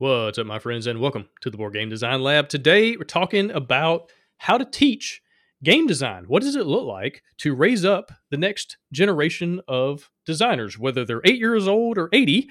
What's up, my friends, and welcome to the Board Game Design Lab. Today, we're talking about how to teach game design. What does it look like to raise up the next generation of designers, whether they're eight years old or 80?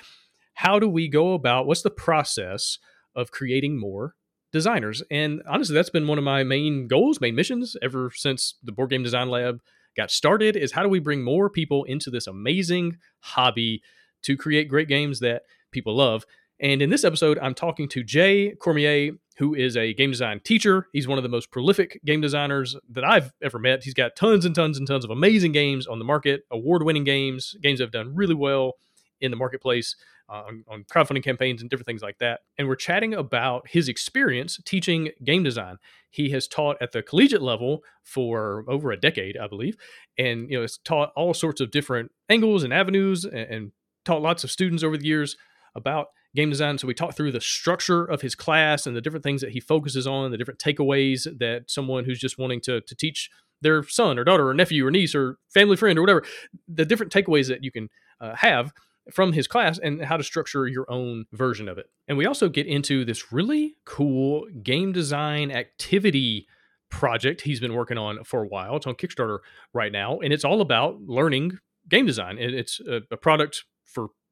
How do we go about what's the process of creating more designers? And honestly, that's been one of my main goals, main missions ever since the Board Game Design Lab got started is how do we bring more people into this amazing hobby to create great games that people love? And in this episode, I'm talking to Jay Cormier, who is a game design teacher. He's one of the most prolific game designers that I've ever met. He's got tons and tons and tons of amazing games on the market, award winning games, games that have done really well in the marketplace. Uh, on, on, crowdfunding campaigns and different things like that. And we're chatting about his experience teaching game design. He has taught at the collegiate level for over a decade, I believe, and you know has taught all sorts of different angles and avenues, and, and taught lots of students over the years about game design. So we talked through the structure of his class and the different things that he focuses on, the different takeaways that someone who's just wanting to, to teach their son or daughter or nephew or niece or family friend or whatever, the different takeaways that you can uh, have from his class and how to structure your own version of it. And we also get into this really cool game design activity project he's been working on for a while. It's on Kickstarter right now, and it's all about learning game design. It's a, a product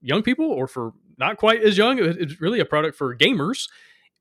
young people or for not quite as young. It's really a product for gamers,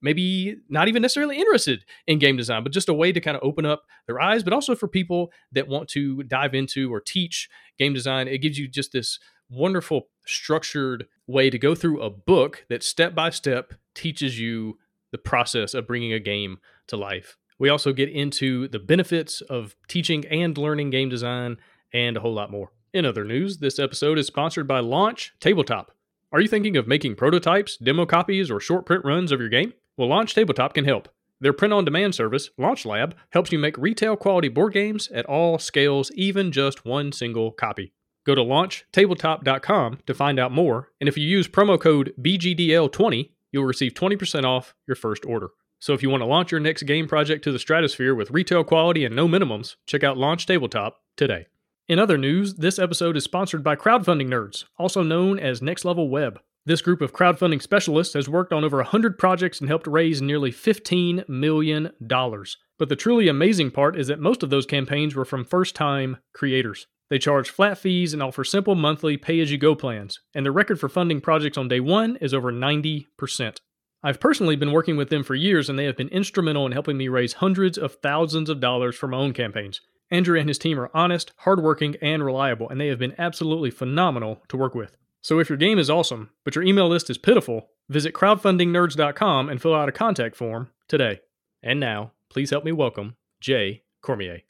maybe not even necessarily interested in game design, but just a way to kind of open up their eyes, but also for people that want to dive into or teach game design. It gives you just this wonderful structured way to go through a book that step by step teaches you the process of bringing a game to life. We also get into the benefits of teaching and learning game design and a whole lot more. In other news, this episode is sponsored by Launch Tabletop. Are you thinking of making prototypes, demo copies, or short print runs of your game? Well, Launch Tabletop can help. Their print on demand service, Launch Lab, helps you make retail quality board games at all scales, even just one single copy. Go to launchtabletop.com to find out more, and if you use promo code BGDL20, you'll receive 20% off your first order. So if you want to launch your next game project to the stratosphere with retail quality and no minimums, check out Launch Tabletop today. In other news, this episode is sponsored by Crowdfunding Nerds, also known as Next Level Web. This group of crowdfunding specialists has worked on over 100 projects and helped raise nearly $15 million. But the truly amazing part is that most of those campaigns were from first time creators. They charge flat fees and offer simple monthly pay as you go plans, and the record for funding projects on day one is over 90%. I've personally been working with them for years, and they have been instrumental in helping me raise hundreds of thousands of dollars for my own campaigns. Andrew and his team are honest, hardworking, and reliable, and they have been absolutely phenomenal to work with. So if your game is awesome, but your email list is pitiful, visit crowdfundingnerds.com and fill out a contact form today. And now, please help me welcome Jay Cormier.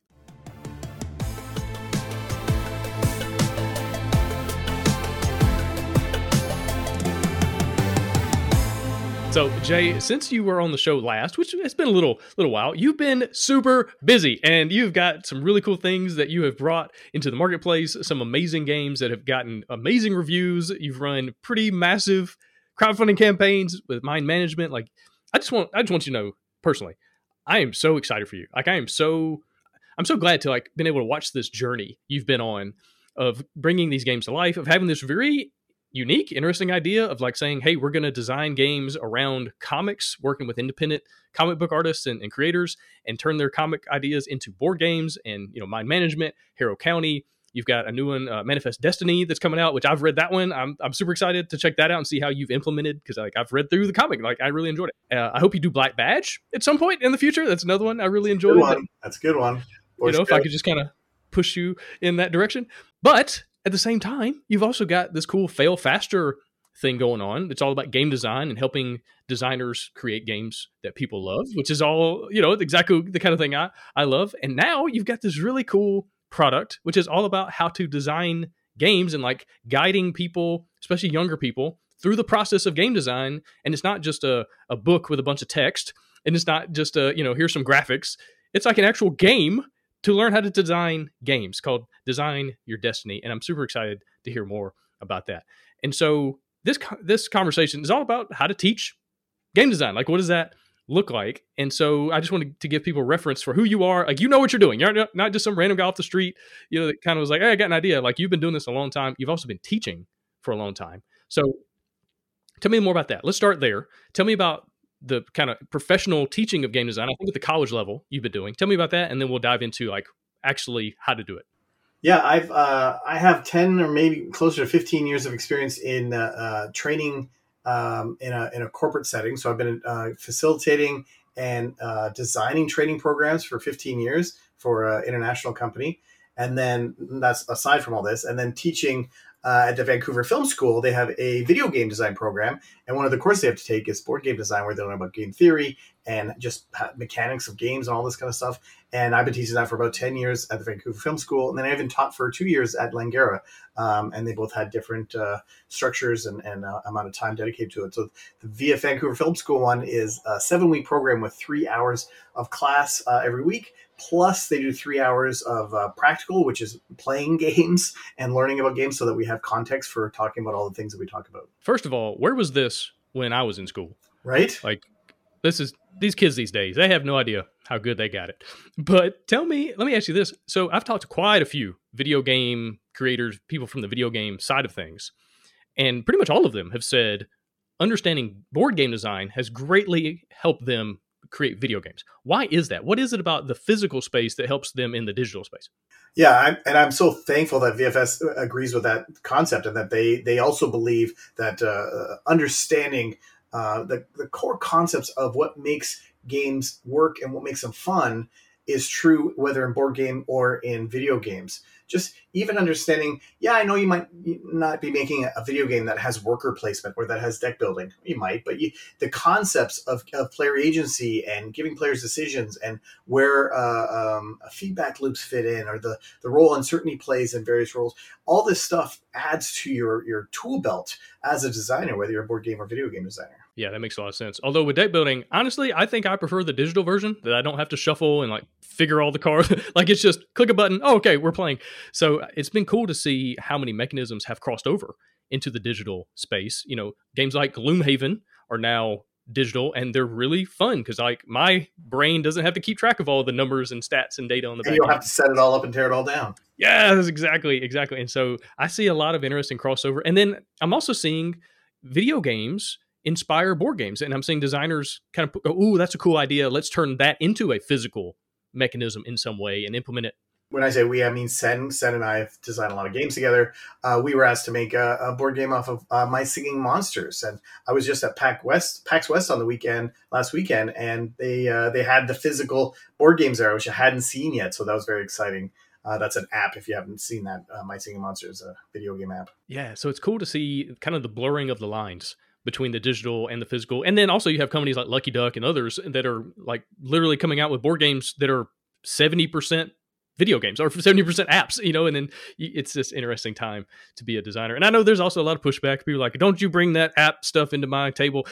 So, Jay, since you were on the show last, which it's been a little little while, you've been super busy, and you've got some really cool things that you have brought into the marketplace. Some amazing games that have gotten amazing reviews. You've run pretty massive crowdfunding campaigns with mind management. Like, I just want I just want you to know personally, I am so excited for you. Like, I am so I'm so glad to like been able to watch this journey you've been on of bringing these games to life, of having this very unique, interesting idea of like saying, hey, we're going to design games around comics, working with independent comic book artists and, and, creators, and turn their comic ideas into board games and you know mind management. Harrow County. You've got a new one, uh, Manifest Destiny, that's coming out, which I've read that one. I'm, I'm super excited to check that out and see how you've implemented because like I've read through the comic, like I really enjoyed it. Uh, I hope you do Black Badge at some point in the future. That's another one I really enjoyed. That's a good one. you know, if I could just kind of push you in that direction. But at the same time, you've also got this cool fail faster thing going on. It's all about game design and helping designers create games that people love, which is all, you know, exactly the kind of thing I, I love. And now you've got this really cool product, which is all about how to design games and like guiding people, especially younger people, through the process of game design. And it's not just a, a book with a bunch of text. And it's not just a, you know, here's some graphics. It's like an actual game to learn how to design games called Design Your Destiny. And I'm super excited to hear more about that. And so this this conversation is all about how to teach game design. Like, what does that look like? And so I just wanted to give people reference for who you are. Like, you know what you're doing. You're not just some random guy off the street, you know, that kind of was like, hey, I got an idea. Like, you've been doing this a long time. You've also been teaching for a long time. So Tell me more about that. Let's start there. Tell me about the kind of professional teaching of game design. I think at the college level you've been doing. Tell me about that, and then we'll dive into like actually how to do it. Yeah, I've uh, I have ten or maybe closer to fifteen years of experience in uh, uh, training um, in a in a corporate setting. So I've been uh, facilitating and uh, designing training programs for fifteen years for an international company, and then that's aside from all this, and then teaching uh, at the Vancouver Film School, they have a video game design program, and one of the courses they have to take is board game design, where they learn about game theory and just mechanics of games and all this kind of stuff. And I've been teaching that for about ten years at the Vancouver Film School, and then I even taught for two years at Langara, um, and they both had different uh, structures and, and uh, amount of time dedicated to it. So the VF Vancouver Film School one is a seven week program with three hours of class uh, every week Plus, they do three hours of uh, practical, which is playing games and learning about games so that we have context for talking about all the things that we talk about. First of all, where was this when I was in school? Right? Like, this is these kids these days, they have no idea how good they got it. But tell me, let me ask you this. So, I've talked to quite a few video game creators, people from the video game side of things, and pretty much all of them have said understanding board game design has greatly helped them create video games. Why is that? What is it about the physical space that helps them in the digital space? Yeah, I'm, and I'm so thankful that VFS agrees with that concept and that they they also believe that uh, understanding uh, the the core concepts of what makes games work and what makes them fun is true whether in board game or in video games. Just even understanding yeah i know you might not be making a video game that has worker placement or that has deck building. You might but you, the concepts of, of, player agency and giving players decisions and where uh, um, feedback loops fit in or the, the role uncertainty plays in various roles all this stuff adds to your your tool belt as a designer whether you're a board game or video game designer yeah, that makes a lot of sense. Although with deck building, honestly, I think I prefer the digital version that I don't have to shuffle and like figure all the cards. like it's just click a button. Oh, okay, we're playing. So uh, it's been cool to see how many mechanisms have crossed over into the digital space. You know, games like Gloomhaven are now digital and they're really fun because like my brain doesn't have to keep track of all the numbers and stats and data on the and you don't have to set it all up and tear it all down yeah exactly exactly and so i see a lot of interesting crossover and then i'm also seeing video games inspire board games. And I'm seeing designers kind of go, "Ooh, that's a cool idea. Let's turn that into a physical mechanism in some way and implement it." When I say we, I mean Sen. Sen and I have designed a lot of games together. Uh, we were asked to make a, a board game off of uh, My Singing Monsters, and I was just at PAX West, PAX West on the weekend last weekend, and they uh, they had the physical board games there, which I hadn't seen yet, so that was very exciting. Uh, that's an app if you haven't seen that. Uh, My Singing Monsters, a video game app. Yeah, so it's cool to see kind of the blurring of the lines between the digital and the physical. And then also you have companies like Lucky Duck and others that are like literally coming out with board games that are 70% video games or 70% apps, you know, and then it's this interesting time to be a designer. And I know there's also a lot of pushback. People like, don't you bring that app stuff into my table?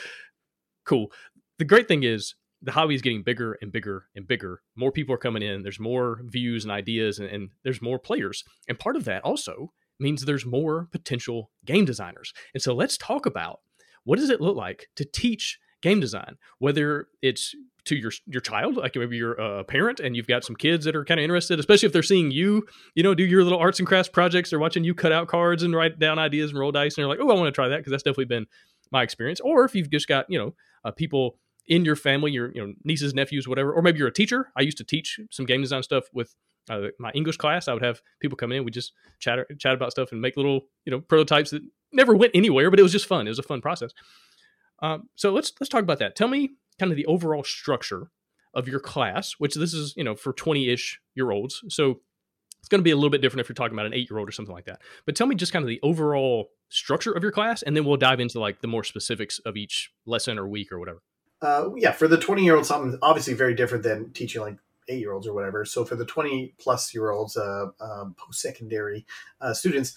Cool. The great thing is the hobby is getting bigger and bigger and bigger. More people are coming in. There's more views and ideas, and, and there's more players. And part of that also means there's more potential game designers. And so let's talk about what does it look like to teach game design? Whether it's to your your child like maybe you're a parent and you've got some kids that are kind of interested especially if they're seeing you you know do your little arts and crafts projects. They're watching you cut out cards and write down ideas and roll dice and they're like oh i want to try that because that's definitely been my experience. Or if you've just got you know uh, people in your family your you know nieces nephews whatever or maybe you're a teacher. I used to teach some game design stuff with uh, my English class, I would have people come in. We just chat chat about stuff and make little you know prototypes that never went anywhere, but it was just fun. It was a fun process. Um, so let's let's talk about that. Tell me kind of the overall structure of your class, which this is you know for twenty ish year olds. So it's going to be a little bit different if you're talking about an eight year old or something like that. But tell me just kind of the overall structure of your class, and then we'll dive into like the more specifics of each lesson or week or whatever. Uh, yeah, for the 20 year olds, something obviously very different than teaching like eight year olds or whatever. So for the 20 plus year olds, uh, um, post secondary uh, students,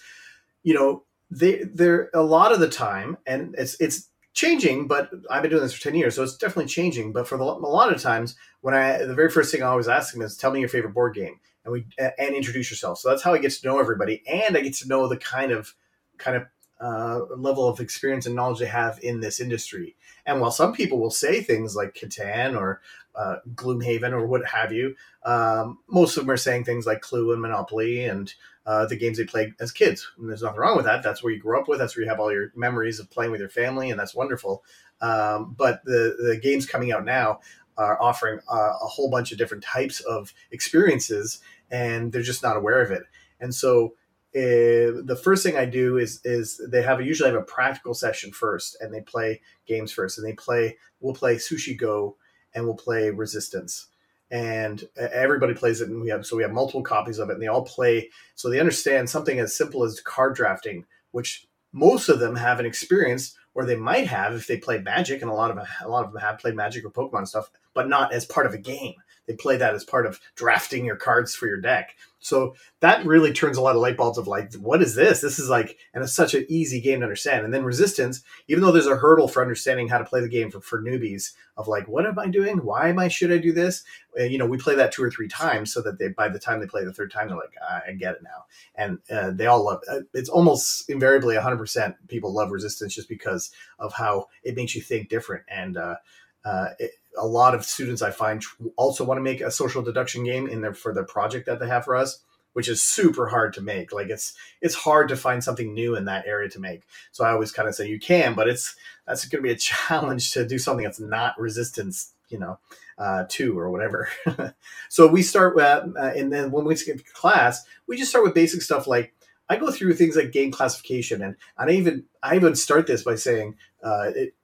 you know, they they're a lot of the time, and it's it's changing, but I've been doing this for 10 years, so it's definitely changing. But for the, a lot of times, when I the very first thing I always ask them is, "Tell me your favorite board game," and we and introduce yourself. So that's how I get to know everybody, and I get to know the kind of kind of uh, level of experience and knowledge they have in this industry. And while some people will say things like Catan or uh, Gloomhaven or what have you, um, most of them are saying things like Clue and Monopoly and uh, the games they played as kids. And there's nothing wrong with that. That's where you grew up with. That's where you have all your memories of playing with your family, and that's wonderful. Um, but the the games coming out now are offering a, a whole bunch of different types of experiences, and they're just not aware of it. And so uh, the first thing I do is is they have a, usually have a practical session first, and they play games first, and they play we'll play Sushi Go, and we'll play Resistance, and everybody plays it, and we have so we have multiple copies of it, and they all play, so they understand something as simple as card drafting, which most of them have an experience, or they might have if they played Magic, and a lot of a lot of them have played Magic or Pokemon stuff, but not as part of a game. They play that as part of drafting your cards for your deck. So that really turns a lot of light bulbs of like, what is this? This is like, and it's such an easy game to understand. And then Resistance, even though there's a hurdle for understanding how to play the game for, for newbies of like, what am I doing? Why am I, should I do this? And, you know, we play that two or three times so that they, by the time they play the third time, they're like, I get it now. And uh, they all love it. It's almost invariably 100% people love Resistance just because of how it makes you think different. And, uh, uh, it, a lot of students I find also want to make a social deduction game in there for the project that they have for us, which is super hard to make. Like it's it's hard to find something new in that area to make. So I always kind of say you can, but it's that's going to be a challenge to do something that's not resistance, you know, uh, two or whatever. so we start with, uh, and then when we get to class, we just start with basic stuff like I go through things like game classification, and, and I even I even start this by saying uh, it,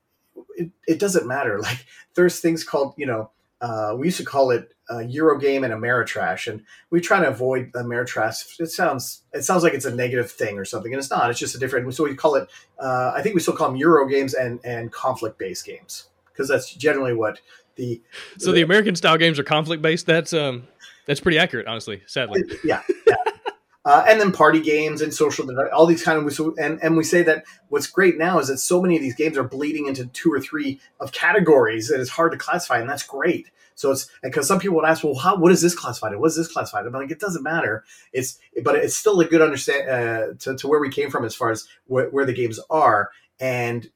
it, it doesn't matter. Like there's things called, you know, uh, we used to call it a Eurogame and Ameritrash, and we try to avoid Ameritrash. It sounds it sounds like it's a negative thing or something, and it's not. It's just a different. So we call it. Uh, I think we still call them Euro games and and conflict based games because that's generally what the. So the, the American style games are conflict based. That's um that's pretty accurate, honestly. Sadly. Yeah. yeah. Uh, and then party games and social all these kind of and and we say that what's great now is that so many of these games are bleeding into two or three of categories that it's hard to classify and that's great. So it's because some people would ask well how what is this classified? What is this classified? I'm like it doesn't matter. It's but it's still a good understand uh, to, to where we came from as far as wh- where the games are and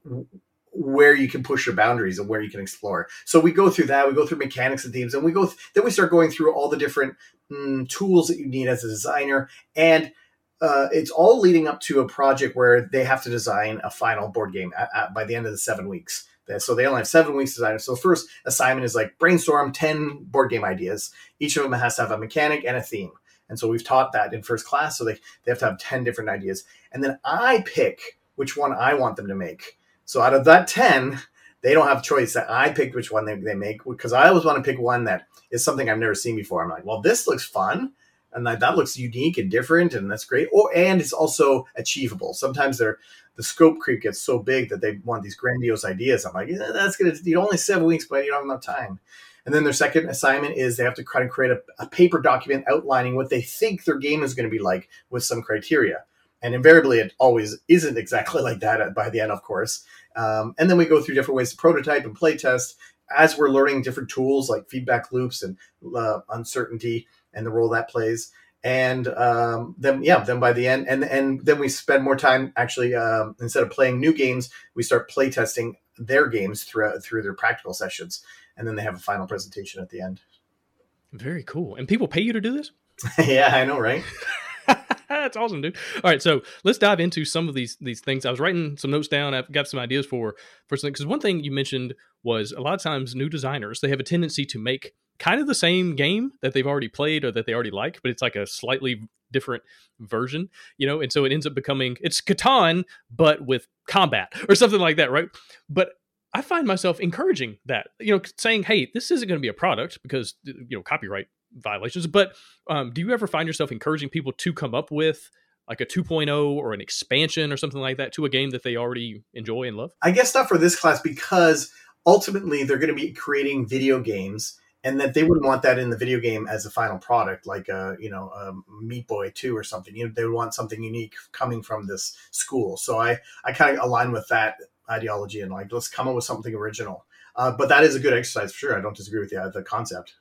where you can push your boundaries and where you can explore. So we go through that. We go through mechanics and themes, and we go. Th- then we start going through all the different mm, tools that you need as a designer, and uh, it's all leading up to a project where they have to design a final board game at, at, by the end of the seven weeks. So they only have seven weeks to design. So first assignment is like brainstorm ten board game ideas. Each of them has to have a mechanic and a theme. And so we've taught that in first class. So they, they have to have 10 different ideas. And then I pick which one I want them to make. So out of that 10, they don't have choice that I picked which one they, they make because I always want to pick one that is something I've never seen before. I'm like, well, this looks fun and that, that looks unique and different and that's great. Or and it's also achievable. Sometimes they're the scope creep gets so big that they want these grandiose ideas. I'm like, yeah, that's gonna you only seven weeks, but you don't have enough time. And then their second assignment is they have to try to create a, a paper document outlining what they think their game is going to be like with some criteria. And invariably, it always isn't exactly like that by the end, of course. Um, and then we go through different ways to prototype and play test as we're learning different tools like feedback loops and uh, uncertainty and the role that plays. And um, then, yeah, then by the end, and and then we spend more time actually um, instead of playing new games, we start play testing their games through through their practical sessions, and then they have a final presentation at the end. Very cool. And people pay you to do this? yeah, I know, right? That's awesome, dude. All right, so let's dive into some of these these things. I was writing some notes down. I've got some ideas for for something because one thing you mentioned was a lot of times new designers they have a tendency to make kind of the same game that they've already played or that they already like, but it's like a slightly different version, you know, and so it ends up becoming it's Catan but with combat or something like that, right? But I find myself encouraging that, you know, saying, "Hey, this isn't going to be a product because you know copyright violations. But um, do you ever find yourself encouraging people to come up with like a 2.0 or an expansion or something like that to a game that they already enjoy and love? I guess not for this class because ultimately they're going to be creating video games and that they wouldn't want that in the video game as a final product like a you know a meat boy 2 or something you know they would want something unique coming from this school so i i kind of align with that ideology and like let's come up with something original uh, but that is a good exercise for sure i don't disagree with the, the concept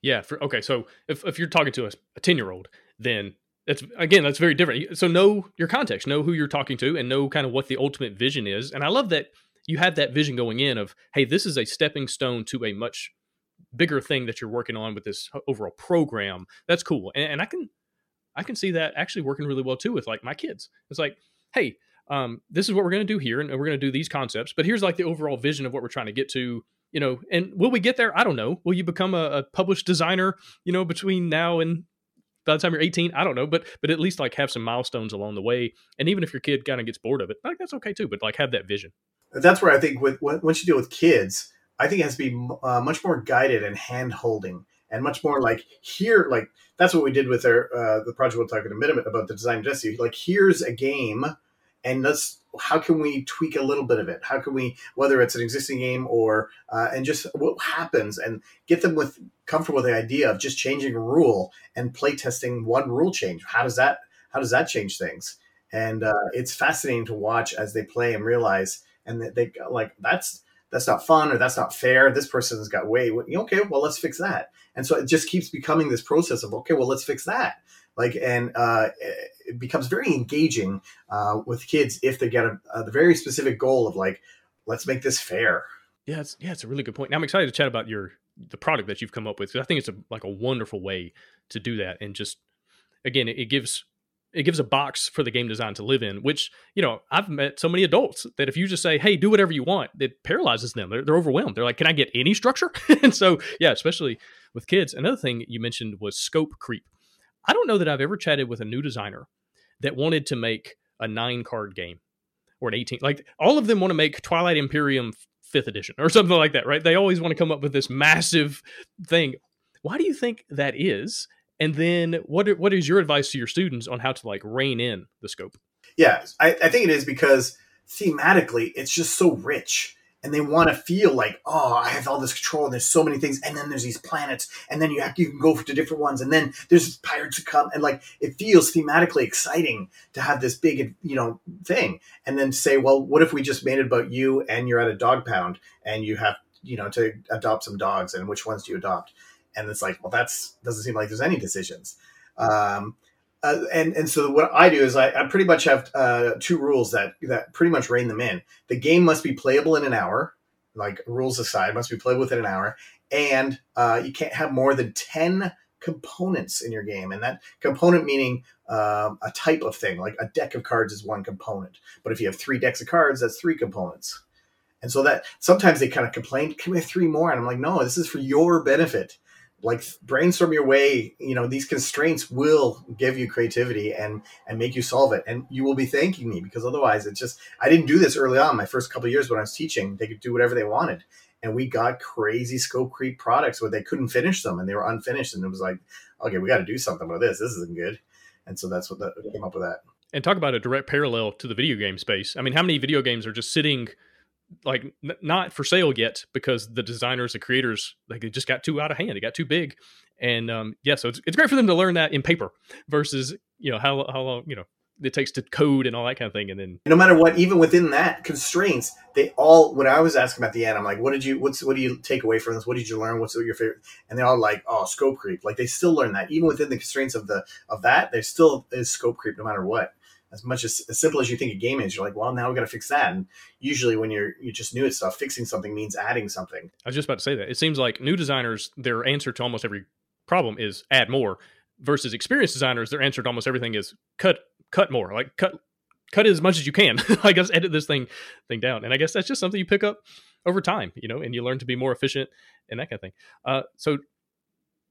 yeah. For, okay. So if, if you're talking to a 10 year old, then It's again, that's very different. So know your context, know who you're talking to, and know kind of what the ultimate vision is. And I love that you have that vision going in of, hey, this is a stepping stone to a much bigger thing that you're working on with this overall program. That's cool, and, and I can I can see that actually working really well too with like my kids. It's like, hey, um, this is what we're going to do here, and we're going to do these concepts. But here's like the overall vision of what we're trying to get to. You know, and will we get there? I don't know. Will you become a, a published designer? You know, between now and by the time you're 18 i don't know but but at least like have some milestones along the way and even if your kid kind of gets bored of it like that's okay too but like have that vision that's where i think with once you deal with kids i think it has to be uh, much more guided and hand holding and much more like here like that's what we did with our uh, the project we'll talk in a minute about the design Jesse. like here's a game and let's how can we tweak a little bit of it? How can we whether it's an existing game or uh, and just what happens and get them with comfortable with the idea of just changing a rule and play testing one rule change. How does that how does that change things? And uh, it's fascinating to watch as they play and realize and they, they like that's that's not fun or that's not fair. This person's got way okay well let's fix that. And so it just keeps becoming this process of okay well let's fix that like and uh, it becomes very engaging uh, with kids if they get a, a, the very specific goal of like let's make this fair. Yeah it's yeah it's a really good point. Now i'm excited to chat about your the product that you've come up with because i think it's a like a wonderful way to do that and just again it, it gives it gives a box for the game design to live in which you know i've met so many adults that if you just say hey do whatever you want it paralyzes them. They're, they're overwhelmed. They're like can i get any structure? And so yeah especially with kids. Another thing you mentioned was scope creep I don't know that I've ever chatted with a new designer that wanted to make a nine card game or an 18. Like all of them want to make Twilight Imperium fifth edition or something like that, right? They always want to come up with this massive thing. Why do you think that is? And then what what is your advice to your students on how to like rein in the scope? Yeah, I, I think it is because thematically it's just so rich and they want to feel like, oh, I have all this control, and there's so many things, and then there's these planets, and then you have you can go to different ones, and then there's pirates who come, and like it feels thematically exciting to have this big, you know, thing, and then say, well, what if we just made it about you, and you're at a dog pound, and you have, you know, to adopt some dogs, and which ones do you adopt? And it's like, well, that's doesn't seem like there's any decisions. Um, uh, and and so what I do is I, I pretty much have uh, two rules that that pretty much rein them in. The game must be playable in an hour, like rules aside, must be played within an hour, and uh, you can't have more than ten components in your game. And that component meaning um, a type of thing, like a deck of cards is one component. But if you have three decks of cards, that's three components. And so that sometimes they kind of complain, can we have three more? And I'm like, no, this is for your benefit like brainstorm your way you know these constraints will give you creativity and and make you solve it. And you will be thanking me because otherwise it's just i didn't do this early on my first couple years when i was teaching they could do whatever they wanted. And we got crazy scope creep products where they couldn't finish them and they were unfinished. And it was like okay we got to do something about this. This isn't good. And so that's what the, came up with that. And talk about a direct parallel to the video game space. I mean how many video games are just sitting like n- not for sale yet because the designers, the creators, like they just got too out of hand. It got too big, and um, yeah, so it's it's great for them to learn that in paper versus you know how how long you know it takes to code and all that kind of thing. And then no matter what, even within that constraints, they all when I was asking at the end, I'm like, what did you what's what do you take away from this? What did you learn? What's your favorite? And they're all like, oh, scope creep. Like they still learn that even within the constraints of the of that, there still is scope creep no matter what as much as, as simple as you think a game is, you're like, well, now we've got to fix that. And usually, when you're you just new at stuff, fixing something means adding something. I was just about to say that. It seems like new designers, their answer to almost every problem is add more, versus experienced designers, their answer to almost everything is cut cut more, like cut cut as much as you can. I guess edit this thing thing down. And I guess that's just something you pick up over time, you know, and you learn to be more efficient and that kind of thing. Uh, so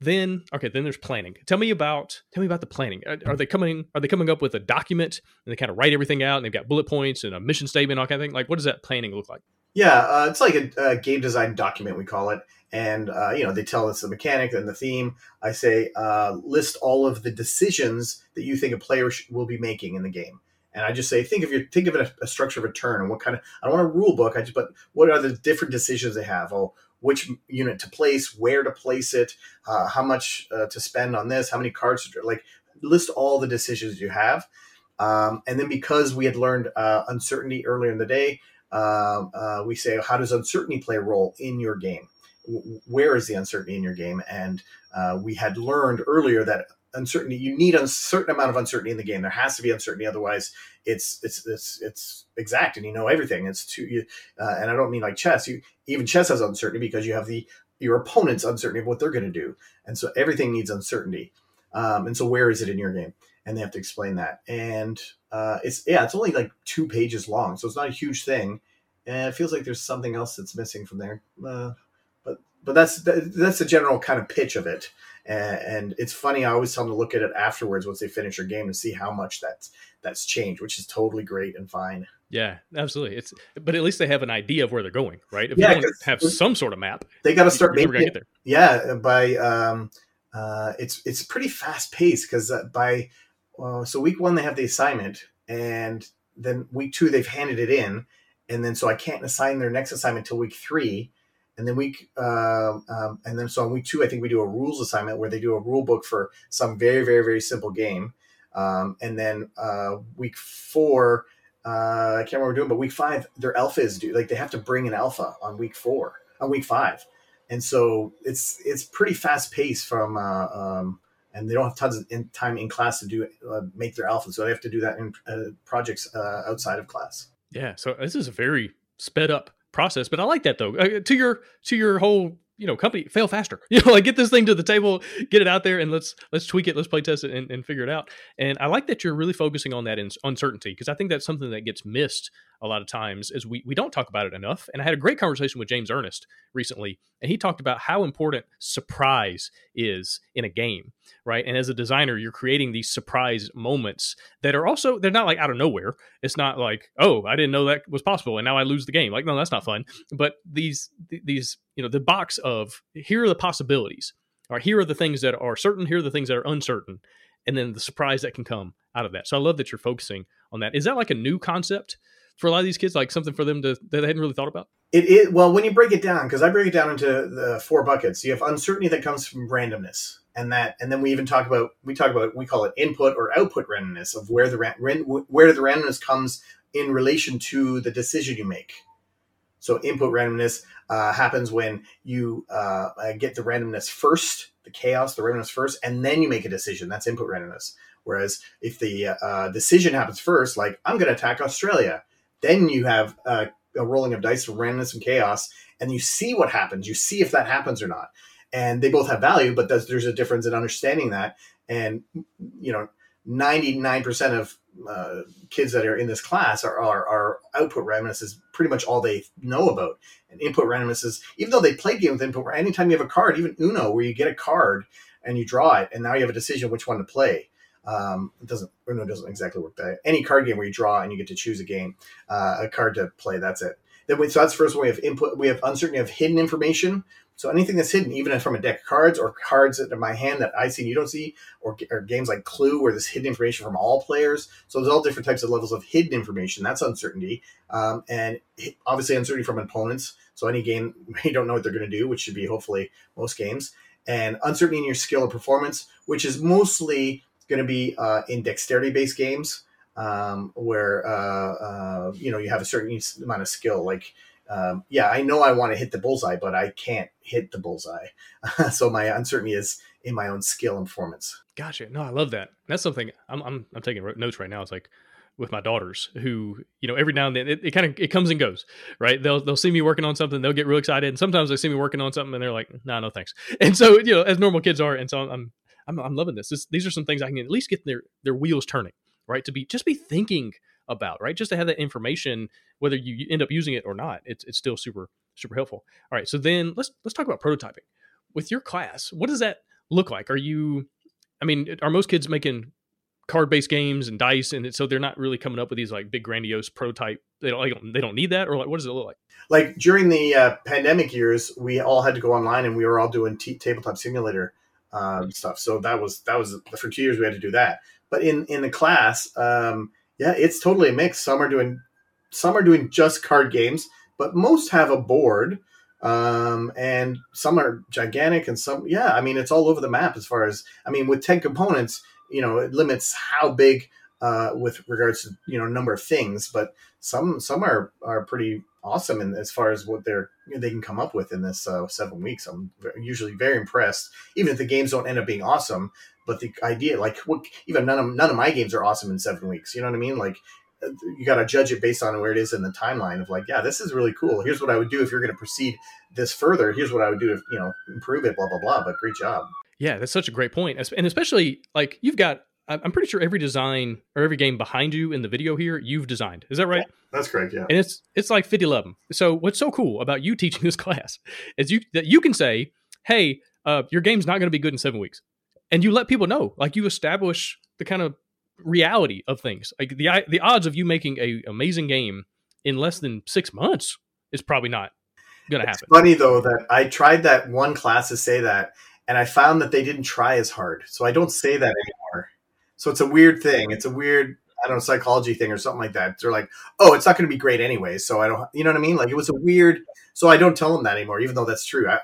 then okay then there's planning. Tell me about tell me about the planning. Are, they coming are they coming up with a document and they kind of write everything out and they've got bullet points and a mission statement all kind of thing? Like what does that planning look like? Yeah uh, it's like a, a, game design document we call it. And uh, you know they tell us the mechanic and the theme. I say uh, list all of the decisions that you think a player sh- will be making in the game. And I just say, think of your think of it a, a structure of a turn and what kind of I don't want a rule book. I just but what are the different decisions they have? Oh, which unit to place, where to place it, uh, how much uh, to spend on this, how many cards, to, like list all the decisions you have. Um, and then because we had learned uh, uncertainty earlier in the day, um, uh, we say, how does uncertainty play a role in your game? Where is the uncertainty in your game? And uh, we had learned earlier that uncertainty. You need a certain amount of uncertainty in the game. There has to be uncertainty, otherwise it's it's it's it's exact, and you know everything. It's too, you, uh, and I don't mean like chess. You even chess has uncertainty because you have the your opponent's uncertainty of what they're going to do, and so everything needs uncertainty. Um, and so where is it in your game? And they have to explain that. And uh, it's yeah, it's only like two pages long, so it's not a huge thing. And it feels like there's something else that's missing from there. Uh, but but that's that's the general kind of pitch of it. And, and, it's funny. I always tell them to look at it afterwards once they finish their game to see how much that's that's changed, which is totally great and fine. Yeah, absolutely. It's but at least they have an idea of where they're going, right? If yeah, you don't have some sort of map, they got to start making it, get there. Yeah, by um, uh, it's it's pretty fast paced because uh, by uh, so week one they have the assignment, and then week two they've handed it in, and then so I can't assign their next assignment till week three, and then week uh, um, and then so on week two I think we do a rules assignment where they do a rule book for some very very very simple game, um, and then uh, week four uh, I can't remember doing, but week five, their alpha is due. Like they have to bring an alpha on week four, on week five, and so it's it's pretty fast paced from. Uh, um, and they don't have tons of in, time in class to do uh, make their alpha, so they have to do that in uh, projects uh, outside of class. Yeah, so this is a very sped up process, but I like that though. Uh, to your to your whole you know company fail faster. You know like get this thing to the table get it out there and let's let's tweak it let's play test it and, and figure it out. And i like that you're really focusing on that in uncertainty because i think that's something that gets missed a lot of times is we, we don't talk about it enough. And i had a great conversation with james ernest recently and he talked about how important surprise is in a game right? And as a designer you're creating these surprise moments that are also they're not like out of nowhere. It's not like oh i didn't know that was possible and now i lose the game. Like no that's not fun. But these these you know the box of here are the possibilities. Or here are the things that are certain here are the things that are uncertain and then the surprise that can come out of that. So i love that you're focusing on that. Is that like a new concept for a lot of these kids like something for them to that they hadn't really thought about? It is well when you break it down because i break it down into the four buckets you have uncertainty that comes from randomness and that and then we even talk about we talk about we call it input or output randomness of where the where the randomness comes in relation to the decision you make so input randomness uh, happens when you uh, uh, get the randomness first, the chaos, the randomness first, and then you make a decision. That's input randomness. Whereas if the uh, decision happens first, like I'm going to attack Australia, then you have uh, a rolling of dice randomness and chaos, and you see what happens. You see if that happens or not. And they both have value, but there's a difference in understanding that. And you know, 99% of uh, kids that are in this class are, are, are, output randomness is pretty much all they know about. And input randomness is, even though they play games with input, anytime you have a card, even Uno, where you get a card and you draw it, and now you have a decision which one to play. Um, it doesn't Uno doesn't exactly work that. Any card game where you draw and you get to choose a game, uh, a card to play. That's it. Then we, so that's first one. We have input. We have uncertainty of hidden information. So anything that's hidden, even from a deck of cards or cards that in my hand that I see and you don't see, or, or games like Clue, where there's hidden information from all players. So there's all different types of levels of hidden information. That's uncertainty, um, and obviously uncertainty from opponents. So any game you don't know what they're going to do, which should be hopefully most games, and uncertainty in your skill or performance, which is mostly going to be uh, in dexterity-based games, um, where uh, uh, you know you have a certain amount of skill, like um, yeah, I know I want to hit the bullseye, but I can't hit the bullseye. so my uncertainty is in my own skill and performance. Gotcha. No, I love that. That's something I'm, I'm, I'm taking notes right now. It's like with my daughters who, you know, every now and then it, it kind of, it comes and goes, right? They'll, they'll see me working on something. They'll get real excited. And sometimes they see me working on something and they're like, nah, no, thanks. And so, you know, as normal kids are. And so I'm, I'm, I'm loving this. this. These are some things I can at least get their, their wheels turning, right? To be, just be thinking about, right? Just to have that information, whether you end up using it or not, it's it's still super super helpful. All right, so then let's let's talk about prototyping with your class. What does that look like? Are you, I mean, are most kids making card based games and dice, and so they're not really coming up with these like big grandiose prototype? They don't like they don't need that, or like what does it look like? Like during the uh, pandemic years, we all had to go online, and we were all doing t- tabletop simulator um, stuff. So that was that was for two years we had to do that. But in in the class, um, yeah, it's totally a mix. Some are doing some are doing just card games, but most have a board. Um, and some are gigantic and some yeah, I mean it's all over the map as far as I mean with 10 components, you know, it limits how big uh, with regards to you know number of things, but some some are are pretty awesome in as far as what they're they can come up with in this uh, seven weeks. I'm usually very impressed. Even if the games don't end up being awesome, but the idea, like, what, even none of none of my games are awesome in seven weeks. You know what I mean? Like, you got to judge it based on where it is in the timeline of like, yeah, this is really cool. Here's what I would do if you're going to proceed this further. Here's what I would do if you know improve it. Blah blah blah. But great job. Yeah, that's such a great point, and especially like you've got. I'm pretty sure every design or every game behind you in the video here you've designed. Is that right? Yeah, that's correct. Yeah, and it's it's like 50 11. So what's so cool about you teaching this class is you that you can say, "Hey, uh, your game's not going to be good in seven weeks," and you let people know. Like you establish the kind of reality of things. Like the the odds of you making a amazing game in less than six months is probably not going to happen. Funny though that I tried that one class to say that, and I found that they didn't try as hard. So I don't say that anymore. So it's a weird thing. It's a weird I don't know psychology thing or something like that. They're like, oh, it's not going to be great anyway. So I don't, you know what I mean? Like it was a weird. So I don't tell them that anymore, even though that's true. I,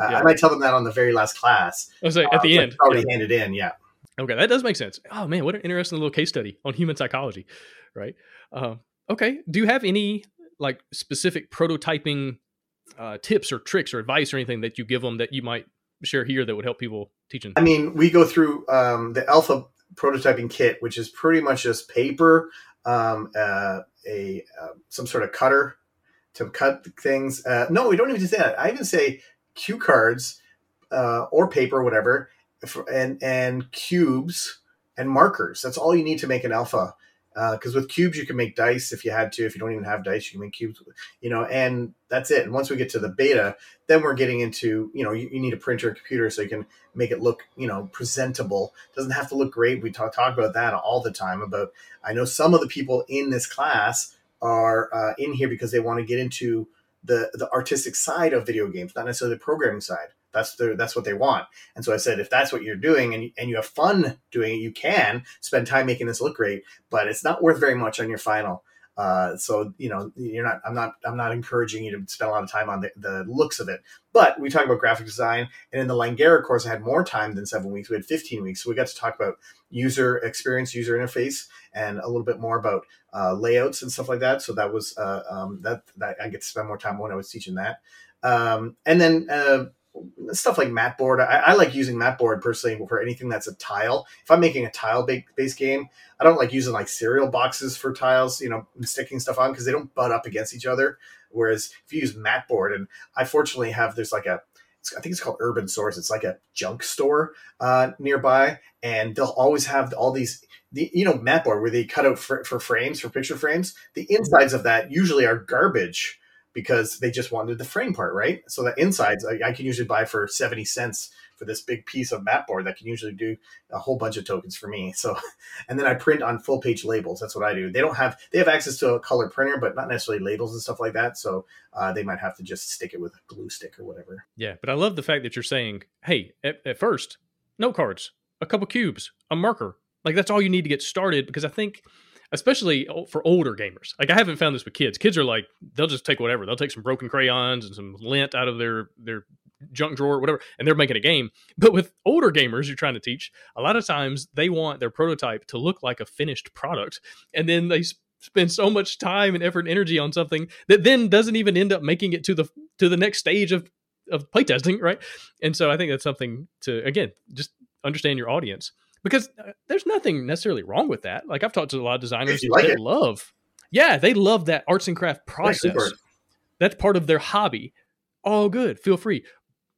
uh, yeah. I might tell them that on the very last class. I was like, at the uh, end, already yeah. handed in. Yeah. Okay, that does make sense. Oh man, what an interesting little case study on human psychology, right? Uh, okay, do you have any like specific prototyping uh, tips or tricks or advice or anything that you give them that you might share here that would help people teaching? I mean, we go through um, the alpha prototyping kit, which is pretty much just paper, um, uh, a uh, some sort of cutter to cut things. Uh, no, we don't even say that. I even say cue cards uh, or paper, whatever, and and cubes and markers. That's all you need to make an alpha. Because uh, with cubes you can make dice if you had to. If you don't even have dice, you can make cubes. You know, and that's it. And once we get to the beta, then we're getting into you know you, you need a printer and computer so you can make it look you know presentable. Doesn't have to look great. We talk talk about that all the time. About I know some of the people in this class are uh, in here because they want to get into the the artistic side of video games, not necessarily the programming side. That's the that's what they want. And so I said, if that's what you're doing and and you have fun doing it, you can spend time making this look great, but it's not worth very much on your final. Uh, so you know you're not i'm not i'm not encouraging you to spend a lot of time on the, the looks of it. But we talk about graphic design and in the langara course i had more time than seven weeks. We had 15 weeks. So we got to talk about user experience user interface and a little bit more about uh, layouts and stuff like that. So that was uh, um, that that i get to spend more time when i was teaching that. Um, and then uh, stuff like Matboard. I, I, like using Matboard personally for anything that's a tile. If I'm making a tile based game, I don't like using like cereal boxes for tiles, you know, sticking stuff on because they don't butt up against each other. Whereas if you use Matboard, and I fortunately have there's like a I think it's called Urban Source. It's like a junk store uh, nearby, and they'll always have all these, the, you know, Matboard where they cut out for, for frames for picture frames. The insides of that usually are garbage because they just wanted the frame part, right? So the insides I, I, can usually buy for 70 cents for this big piece of mat board that can usually do a whole bunch of tokens for me. So, and then I print on full page labels. That's what I do. They don't have, they have access to a color printer, but not necessarily labels and stuff like that. So uh, they might have to just stick it with a glue stick or whatever. Yeah. But I love the fact that you're saying, hey, at, at first, note cards, a couple cubes, a marker. Like that's all you need to get started because I think especially for older gamers. Like I haven't found this with kids. Kids are like they'll just take whatever. They'll take some broken crayons and some lint out of their their junk drawer, whatever, and they're making a game. But with older gamers you're trying to teach, a lot of times they want their prototype to look like a finished product, and then they spend so much time and effort and energy on something that then doesn't even end up making it to the to the next stage of of playtesting, right? And so I think that's something to again just understand your audience because uh, there's nothing necessarily wrong with that. Like I've talked to a lot of designers like that love, yeah, they love that arts and craft process. Yeah, That's part of their hobby. All good, feel free.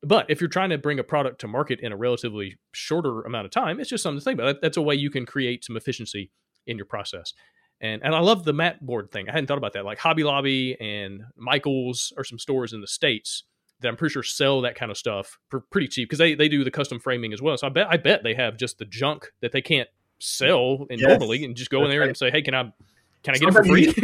But if you're trying to bring a product to market in a relatively shorter amount of time, it's just something to think about. That's a way you can create some efficiency in your process. And and I love the mat board thing. I hadn't thought about that. Like Hobby Lobby and Michaels are some stores in the states that I'm pretty sure sell that kind of stuff for pretty cheap because they, they do the custom framing as well. So I bet I bet they have just the junk that they can't sell and yes. normally and just go in there and say, hey, can I can I get it for free?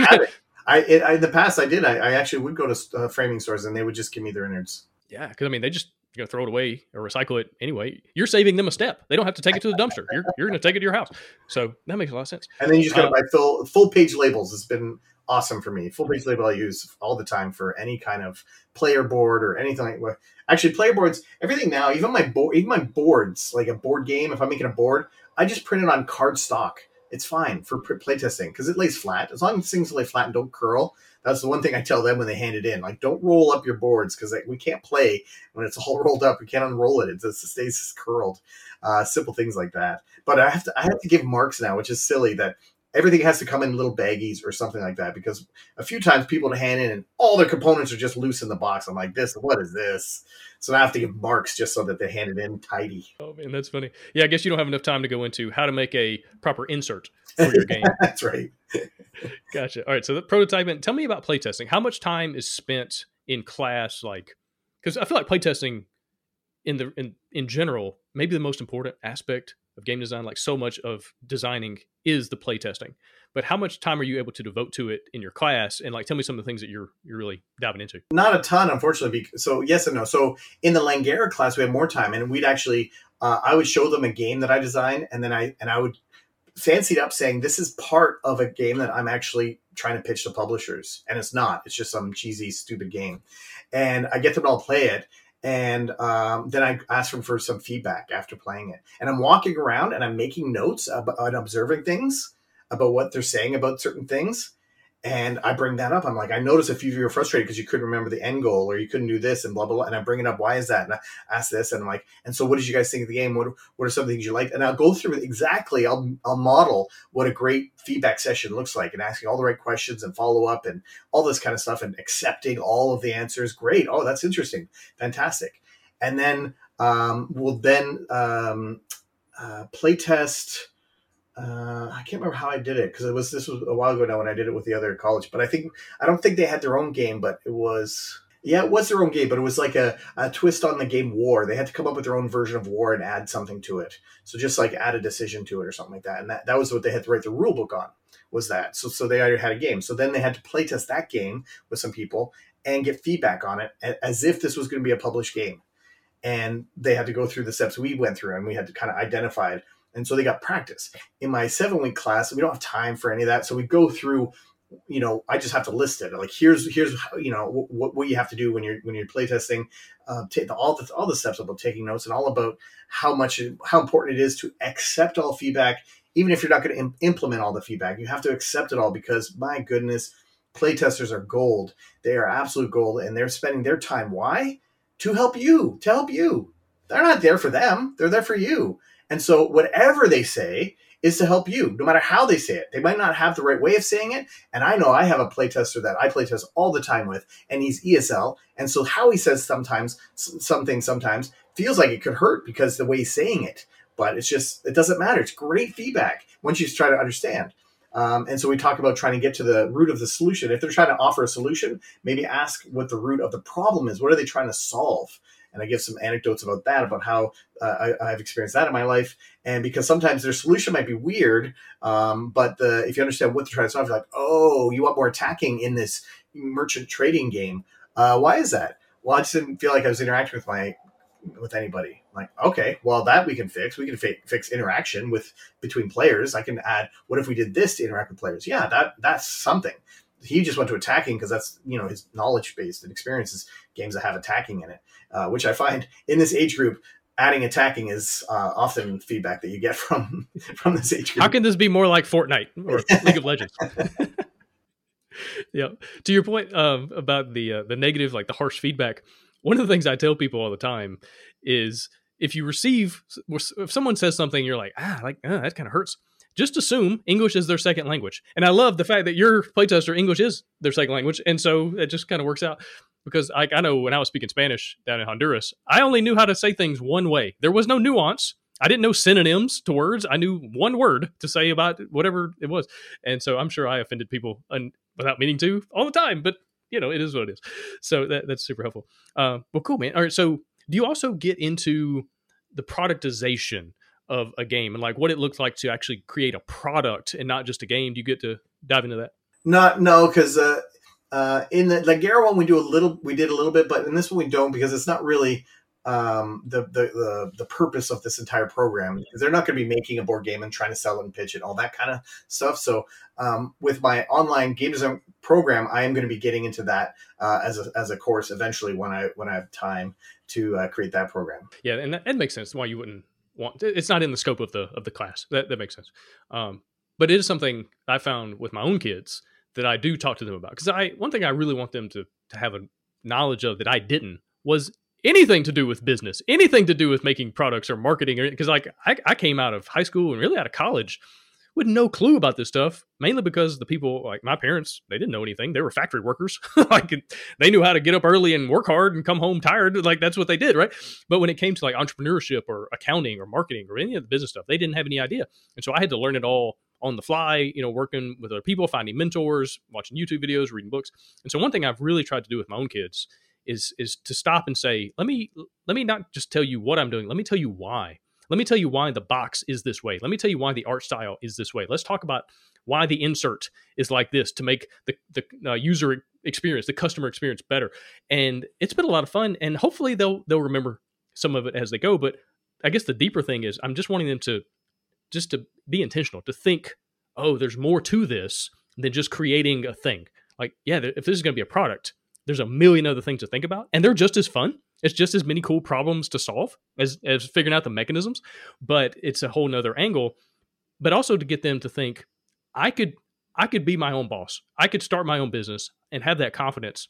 I, it, I, in the past I did. I, I actually would go to uh, framing stores and they would just give me their innards. Yeah, because I mean they just you're gonna throw it away or recycle it anyway. You're saving them a step. They don't have to take it to the dumpster. You're you're gonna take it to your house. So that makes a lot of sense. And then you just gotta uh, buy full full page labels. It's been awesome for me. Full page label I use all the time for any kind of player board or anything like that. Actually, player boards, everything now, even my board, even my boards, like a board game. If I'm making a board, I just print it on card stock. It's fine for playtesting because it lays flat. As long as things lay flat and don't curl, that's the one thing I tell them when they hand it in. Like, don't roll up your boards because like, we can't play when it's all rolled up. We can't unroll it; it just stays curled. Uh, simple things like that. But I have to I have to give marks now, which is silly that everything has to come in little baggies or something like that because a few times people hand in and all their components are just loose in the box. I'm like, this, what is this? So I have to give marks just so that they hand it in tidy. Oh man, that's funny. Yeah, I guess you don't have enough time to go into how to make a proper insert for your game. that's right. gotcha. All right, so the prototyping. Tell me about playtesting. How much time is spent in class? Like, because I feel like playtesting in the in in general, maybe the most important aspect of game design. Like so much of designing is the playtesting. But how much time are you able to devote to it in your class? And like, tell me some of the things that you're you're really diving into. Not a ton, unfortunately. So yes and no. So in the Langara class, we had more time, and we'd actually uh, I would show them a game that I designed, and then I and I would fancy it up saying this is part of a game that I'm actually trying to pitch to publishers, and it's not. It's just some cheesy, stupid game, and I get them all play it, and um, then I ask them for some feedback after playing it. And I'm walking around and I'm making notes and observing things about what they're saying about certain things. And I bring that up. I'm like, I notice a few of you are frustrated because you couldn't remember the end goal or you couldn't do this and blah, blah, blah. And I bring it up. Why is that? And I ask this. And I'm like, and so what did you guys think of the game? What, what are some things you liked? And I'll go through it exactly, I'll, I'll model what a great feedback session looks like and asking all the right questions and follow up and all this kind of stuff and accepting all of the answers. Great. Oh, that's interesting. Fantastic. And then um, we'll then um, uh, play test uh, I can't remember how I did it because it was this was a while ago now when I did it with the other college. But I think I don't think they had their own game, but it was yeah, it was their own game, but it was like a, a twist on the game War. They had to come up with their own version of War and add something to it. So just like add a decision to it or something like that. And that, that was what they had to write the rule book on was that. So so they already had a game. So then they had to play test that game with some people and get feedback on it as if this was going to be a published game. And they had to go through the steps we went through and we had to kind of identify and so they got practice. In my seven week class, we don't have time for any of that. So we go through, you know, I just have to list it. Like here's here's you know what, what you have to do when you're when you're playtesting, uh, take the, all the all the steps about taking notes and all about how much how important it is to accept all feedback, even if you're not going to Im- implement all the feedback. You have to accept it all because my goodness, playtesters are gold. They are absolute gold, and they're spending their time. Why? To help you. To help you. They're not there for them. They're there for you. And so whatever they say is to help you, no matter how they say it. They might not have the right way of saying it. And I know I have a playtester that I playtest all the time with, and he's ESL. And so how he says sometimes something sometimes feels like it could hurt because the way he's saying it. But it's just it doesn't matter. It's great feedback once you try to understand. Um, and so we talk about trying to get to the root of the solution. If they're trying to offer a solution, maybe ask what the root of the problem is. What are they trying to solve? And I give some anecdotes about that, about how uh, I, have experienced that in my life. And because sometimes their solution might be weird, um, but the, if you understand what they're trying to solve, you're like, oh, you want more attacking in this merchant trading game. Uh, why is that? Well, I just didn't feel like I was interacting with my with anybody. Like, okay, well, that we can fix. We can fi- fix interaction with between players. I can add. What if we did this to interact with players? Yeah, that that's something he just went to attacking because that's you know his knowledge based and experiences games that have attacking in it, uh, which I find in this age group adding attacking is uh, often feedback that you get from from this age group. How can this be more like Fortnite or League of Legends? yeah. To your point um, about the uh, the negative, like the harsh feedback, one of the things I tell people all the time is if you receive if someone says something, you're like ah like ah, that kind of hurts just assume English is their second language. And I love the fact that your playtester English is their second language, and so it just kind of works out. Because I, I know when I was speaking Spanish down in Honduras, I only knew how to say things one way. There was no nuance. I didn't know synonyms to words. I knew one word to say about whatever it was, and so I'm sure I offended people un- without meaning to all the time. But you know, it is what it is. So that, that's super helpful. Uh, well, cool, man. All right. So do you also get into the productization of a game and like what it looks like to actually create a product and not just a game. Do you get to dive into that? Not no, because uh, uh, in the Langara one we do a little, we did a little bit, but in this one we don't because it's not really um, the, the the the purpose of this entire program because they're not going to be making a board game and trying to sell it and pitch it, all that kind of stuff. So um, with my online game design program, I am going to be getting into that uh, as a as a course eventually when I when I have time to uh, create that program. Yeah, and that, that makes sense. Why you wouldn't want it's not in the scope of the of the class. That that makes sense. Um, but it is something I found with my own kids that I do talk to them about because I one thing I really want them to to have a knowledge of that I didn't was anything to do with business, anything to do with making products or marketing, because like I, I came out of high school and really out of college with no clue about this stuff, mainly because the people like my parents, they didn't know anything. They were factory workers. like they knew how to get up early and work hard and come home tired. Like that's what they did, right? But when it came to like entrepreneurship or accounting or marketing or any of the business stuff, they didn't have any idea. And so I had to learn it all on the fly, you know, working with other people, finding mentors, watching YouTube videos, reading books. And so one thing I've really tried to do with my own kids is is to stop and say, let me let me not just tell you what I'm doing, let me tell you why. Let me tell you why the box is this way. Let me tell you why the art style is this way. Let's talk about why the insert is like this to make the the uh, user experience, the customer experience better. And it's been a lot of fun and hopefully they'll they'll remember some of it as they go, but I guess the deeper thing is I'm just wanting them to just to be intentional, to think, oh, there's more to this than just creating a thing. Like, yeah, if this is going to be a product, there's a million other things to think about, and they're just as fun. It's just as many cool problems to solve as as figuring out the mechanisms, but it's a whole nother angle. But also to get them to think, I could I could be my own boss. I could start my own business and have that confidence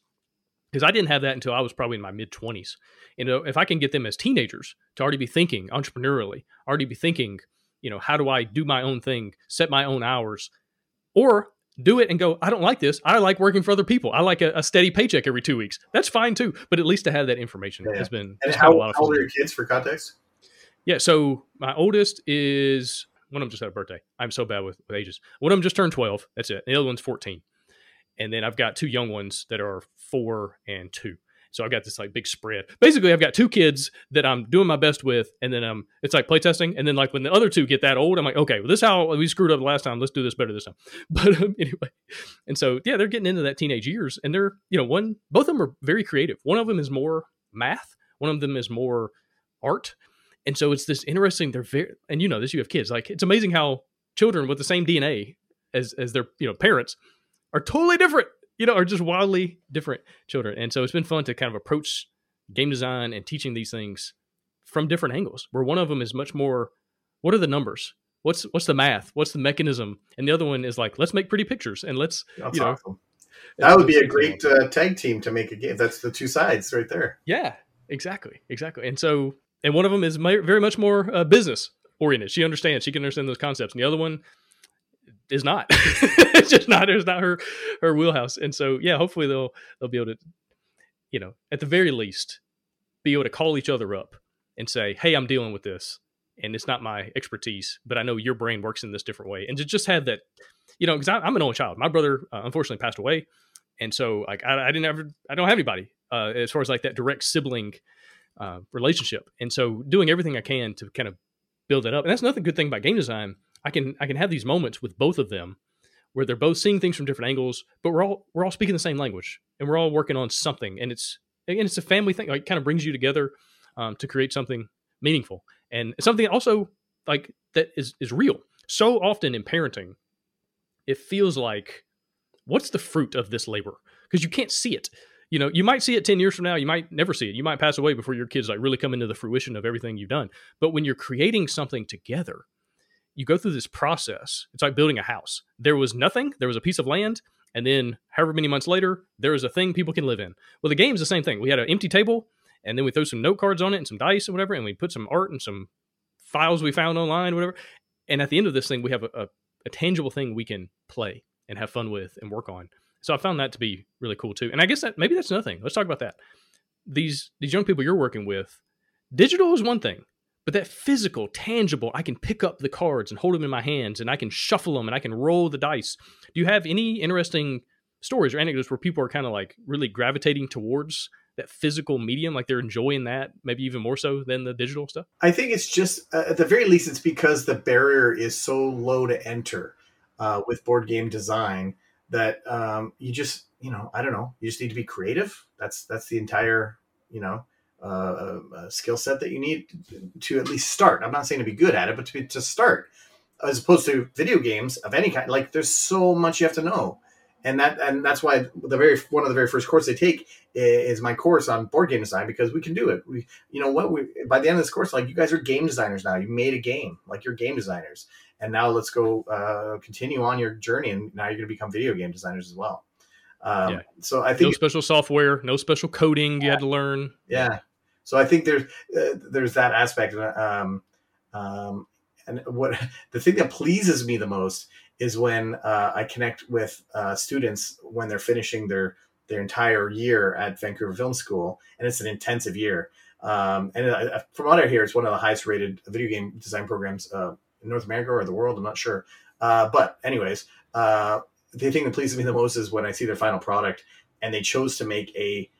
because I didn't have that until I was probably in my mid 20s. You know, if I can get them as teenagers to already be thinking entrepreneurially, already be thinking, you know, how do I do my own thing, set my own hours, or do it and go, I don't like this. I like working for other people. I like a, a steady paycheck every two weeks. That's fine too. But at least to have that information yeah. has been. And how, how old are your kids for context? Yeah. So my oldest is one of them just had a birthday. I'm so bad with, with ages. One of them just turned 12. That's it. The other one's 14. And then I've got two young ones that are four and two. So I've got this like big spread. Basically, I've got two kids that I'm doing my best with, and then um, it's like playtesting. And then like when the other two get that old, I'm like, okay, well, this is how we screwed up last time. Let's do this better this time. But um, anyway, and so yeah, they're getting into that teenage years, and they're you know one, both of them are very creative. One of them is more math. One of them is more art. And so it's this interesting. They're very, and you know this. You have kids. Like it's amazing how children with the same DNA as as their you know parents are totally different you know, are just wildly different children. And so it's been fun to kind of approach game design and teaching these things from different angles. Where one of them is much more, what are the numbers? What's what's the math? What's the mechanism? And the other one is like, let's make pretty pictures and let's That's you know. Awesome. That would be a great uh, tag team to make a game. That's the two sides right there. Yeah, exactly, exactly. And so, and one of them is very much more uh, business oriented. She understands. She can understand those concepts. And the other one is not. it's just not. It's not her her wheelhouse. And so yeah, hopefully they'll they'll be able to, you know, at the very least, be able to call each other up and say, "Hey, I'm dealing with this." And it's not my expertise, but I know your brain works in this different way. And to just have that, you know, because I'm an only child. My brother uh, unfortunately passed away, and so like I, I didn't ever, I don't have anybody uh, as far as like that direct sibling uh, relationship. And so doing everything I can to kind of build it up. And that's another good thing about game design I can I can have these moments with both of them where they're both seeing things from different angles, but we're all we're all speaking the same language and we're all working on something. And it's again, it's a family thing. Like, it kind of brings you together um, to create something meaningful and something also like that is is real. So often in parenting, it feels like what's the fruit of this labor because you can't see it you know you might see it 10 years from now you might never see it you might pass away before your kids like really come into the fruition of everything you've done but when you're creating something together you go through this process. It's like building a house. There was nothing, there was a piece of land, and then however many months later, there is a thing people can live in. Well, the game's the same thing. We had an empty table, and then we throw some note cards on it and some dice and whatever, and we put some art and some files we found online, whatever. And at the end of this thing, we have a, a, a tangible thing we can play and have fun with and work on. So I found that to be really cool too. And I guess that maybe that's another thing. Let's talk about that. These these young people you're working with, digital is one thing. But that physical, tangible, I can pick up the cards and hold them in my hands and I can shuffle them and I can roll the dice. Do you have any interesting stories or anecdotes where people are kind of like really gravitating towards that physical medium like they're enjoying that maybe even more so than the digital stuff i think it's just uh, at the very least it's because the barrier is so low to enter uh, with board game design that um, you just you know i don't know you just need to be creative that's that's the entire you know uh, skill set that you need to at least start. I'm not saying to be good at it, but to be, to start, as opposed to video games of any kind. Like there's so much you have to know, and that and that's why the very one of the very first course they take is my course on board game design because we can do it. We, you know what? We by the end of this course, like you guys are game designers now. You made a game, like you're game designers, and now let's go uh, continue on your journey, and now you're going to become video game designers as well. Um, yeah. So I think no special software, no special coding you had to learn. Yeah. So I think there's uh, there's that aspect. Um, um, and what the thing that pleases me the most is when uh, I connect with uh, students when they're finishing their their entire year at Vancouver Film School, and it's an intensive year. Um, and uh, from what I hear, it's one of the highest rated video game design programs uh, in North America or the world. I'm not sure, uh, but anyways, uh, the thing that pleases me the most is when I see their final product and they chose to make a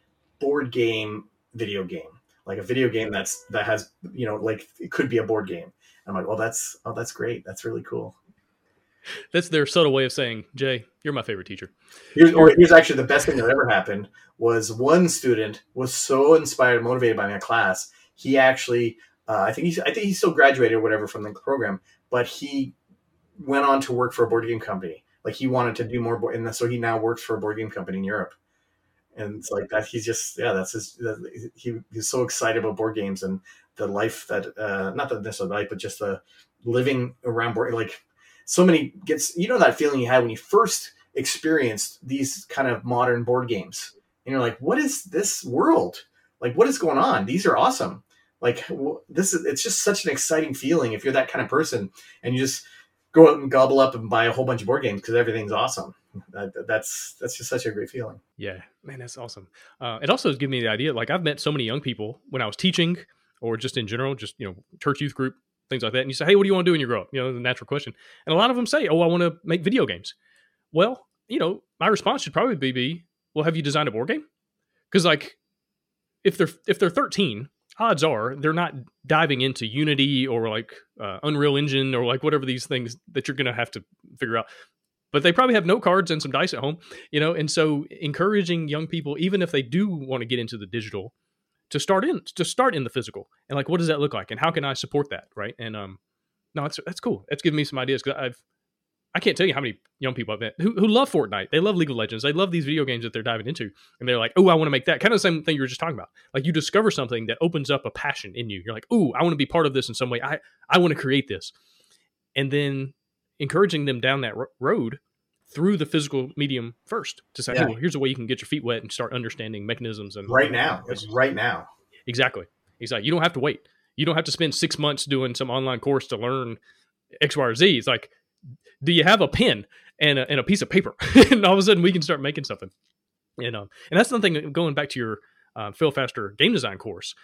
board game video game, like a video game that's that has you know like it could be a board game. I'm like, well, that's oh, that's great. That's really cool. That's their subtle way of saying, Jay, you're my favorite teacher. Here's, or here's actually the best thing that ever happened was one student was so inspired and motivated by my class. He actually, uh, I think he's, I think he still graduated or whatever from the program, but he went on to work for a board game company. Like he wanted to do more, board, and so he now works for a board game company in Europe. And it's like that. He's just, yeah, that's his. He, he's so excited about board games and the life that, uh, not the necessarily life, but just the living around board. Like so many gets you know that feeling you had when you first experienced these kind of modern board games and you're like what is this world like what is going on these are awesome like this is it's just such an exciting feeling if you're that kind of person and you just go out and gobble up and buy a whole bunch of board games because everything's awesome that, that's that's just such a great feeling yeah man that's awesome uh, it also has given me the idea like i've met so many young people when i was teaching or just in general just you know church youth group things like that. And you say, hey, what do you want to do when you grow up? You know, the natural question. And a lot of them say, oh, I want to make video games. Well, you know, my response should probably be, well, have you designed a board game? Because like, if they're if they're 13, odds are they're not diving into Unity or like uh, Unreal Engine or like whatever these things that you're going to have to figure out. But they probably have no cards and some dice at home, you know. And so, encouraging young people, even if they do want to get into the digital, to start in to start in the physical and like what does that look like and how can I support that right and um no that's that's cool that's giving me some ideas because I've I can't tell you how many young people I've met who, who love Fortnite they love League of Legends they love these video games that they're diving into and they're like oh I want to make that kind of the same thing you were just talking about like you discover something that opens up a passion in you you're like oh I want to be part of this in some way I I want to create this and then encouraging them down that road through the physical medium first to say, yeah. well, here's a way you can get your feet wet and start understanding mechanisms and right now. It's right now. Exactly. Exactly. You don't have to wait. You don't have to spend six months doing some online course to learn X, Y, or Z. It's like, do you have a pen and a, and a piece of paper? and all of a sudden we can start making something. You know, and that's something going back to your uh, Fail Faster game design course.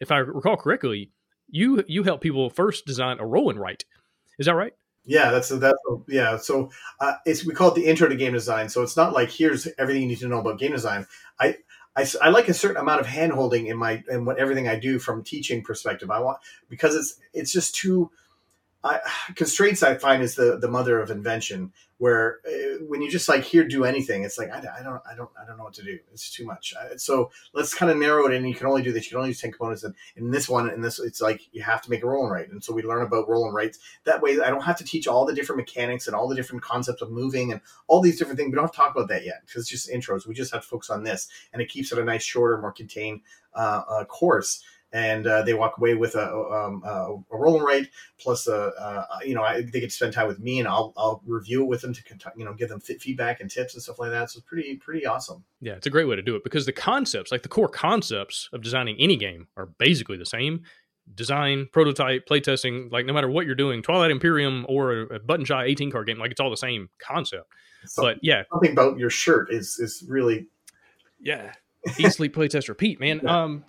If I recall correctly, you you help people first design a roll and write. Is that right? Yeah, that's that's yeah. So uh, it's we call it the intro to game design. So it's not like here's everything you need to know about game design. I I, I like a certain amount of handholding in my in what everything I do from teaching perspective. I want because it's it's just too I, constraints I find is the the mother of invention. Where uh, when you just like here do anything, it's like I, I, don't I don't I don't know what to do. It's too much. so let's kind of narrow it in. You can only do this. You can only use ten components. And in this one, in this, it's like you have to make a roll and write. And so we learn about roll and writes. That way, I don't have to teach all the different mechanics and all the different concepts of moving and all these different things. We don't have to talk about that yet because it's just intros. We just have to focus on this, and it keeps it a nice, shorter, more contained uh, uh, course and uh, they walk away with a, um, a, a roll and write plus a, a, you know I, they get to spend time with me and I'll, I'll review it with them to you know give them feedback and tips and stuff like that. So it's pretty pretty awesome. Yeah it's a great way to do it because the concepts like the core concepts of designing any game are basically the same. Design prototype playtesting like no matter what you're doing twilight imperium or a, button shy 18 card game like it's all the same concept. So, but yeah. something about your shirt is is really yeah. Eat sleep playtest repeat man. Yeah. um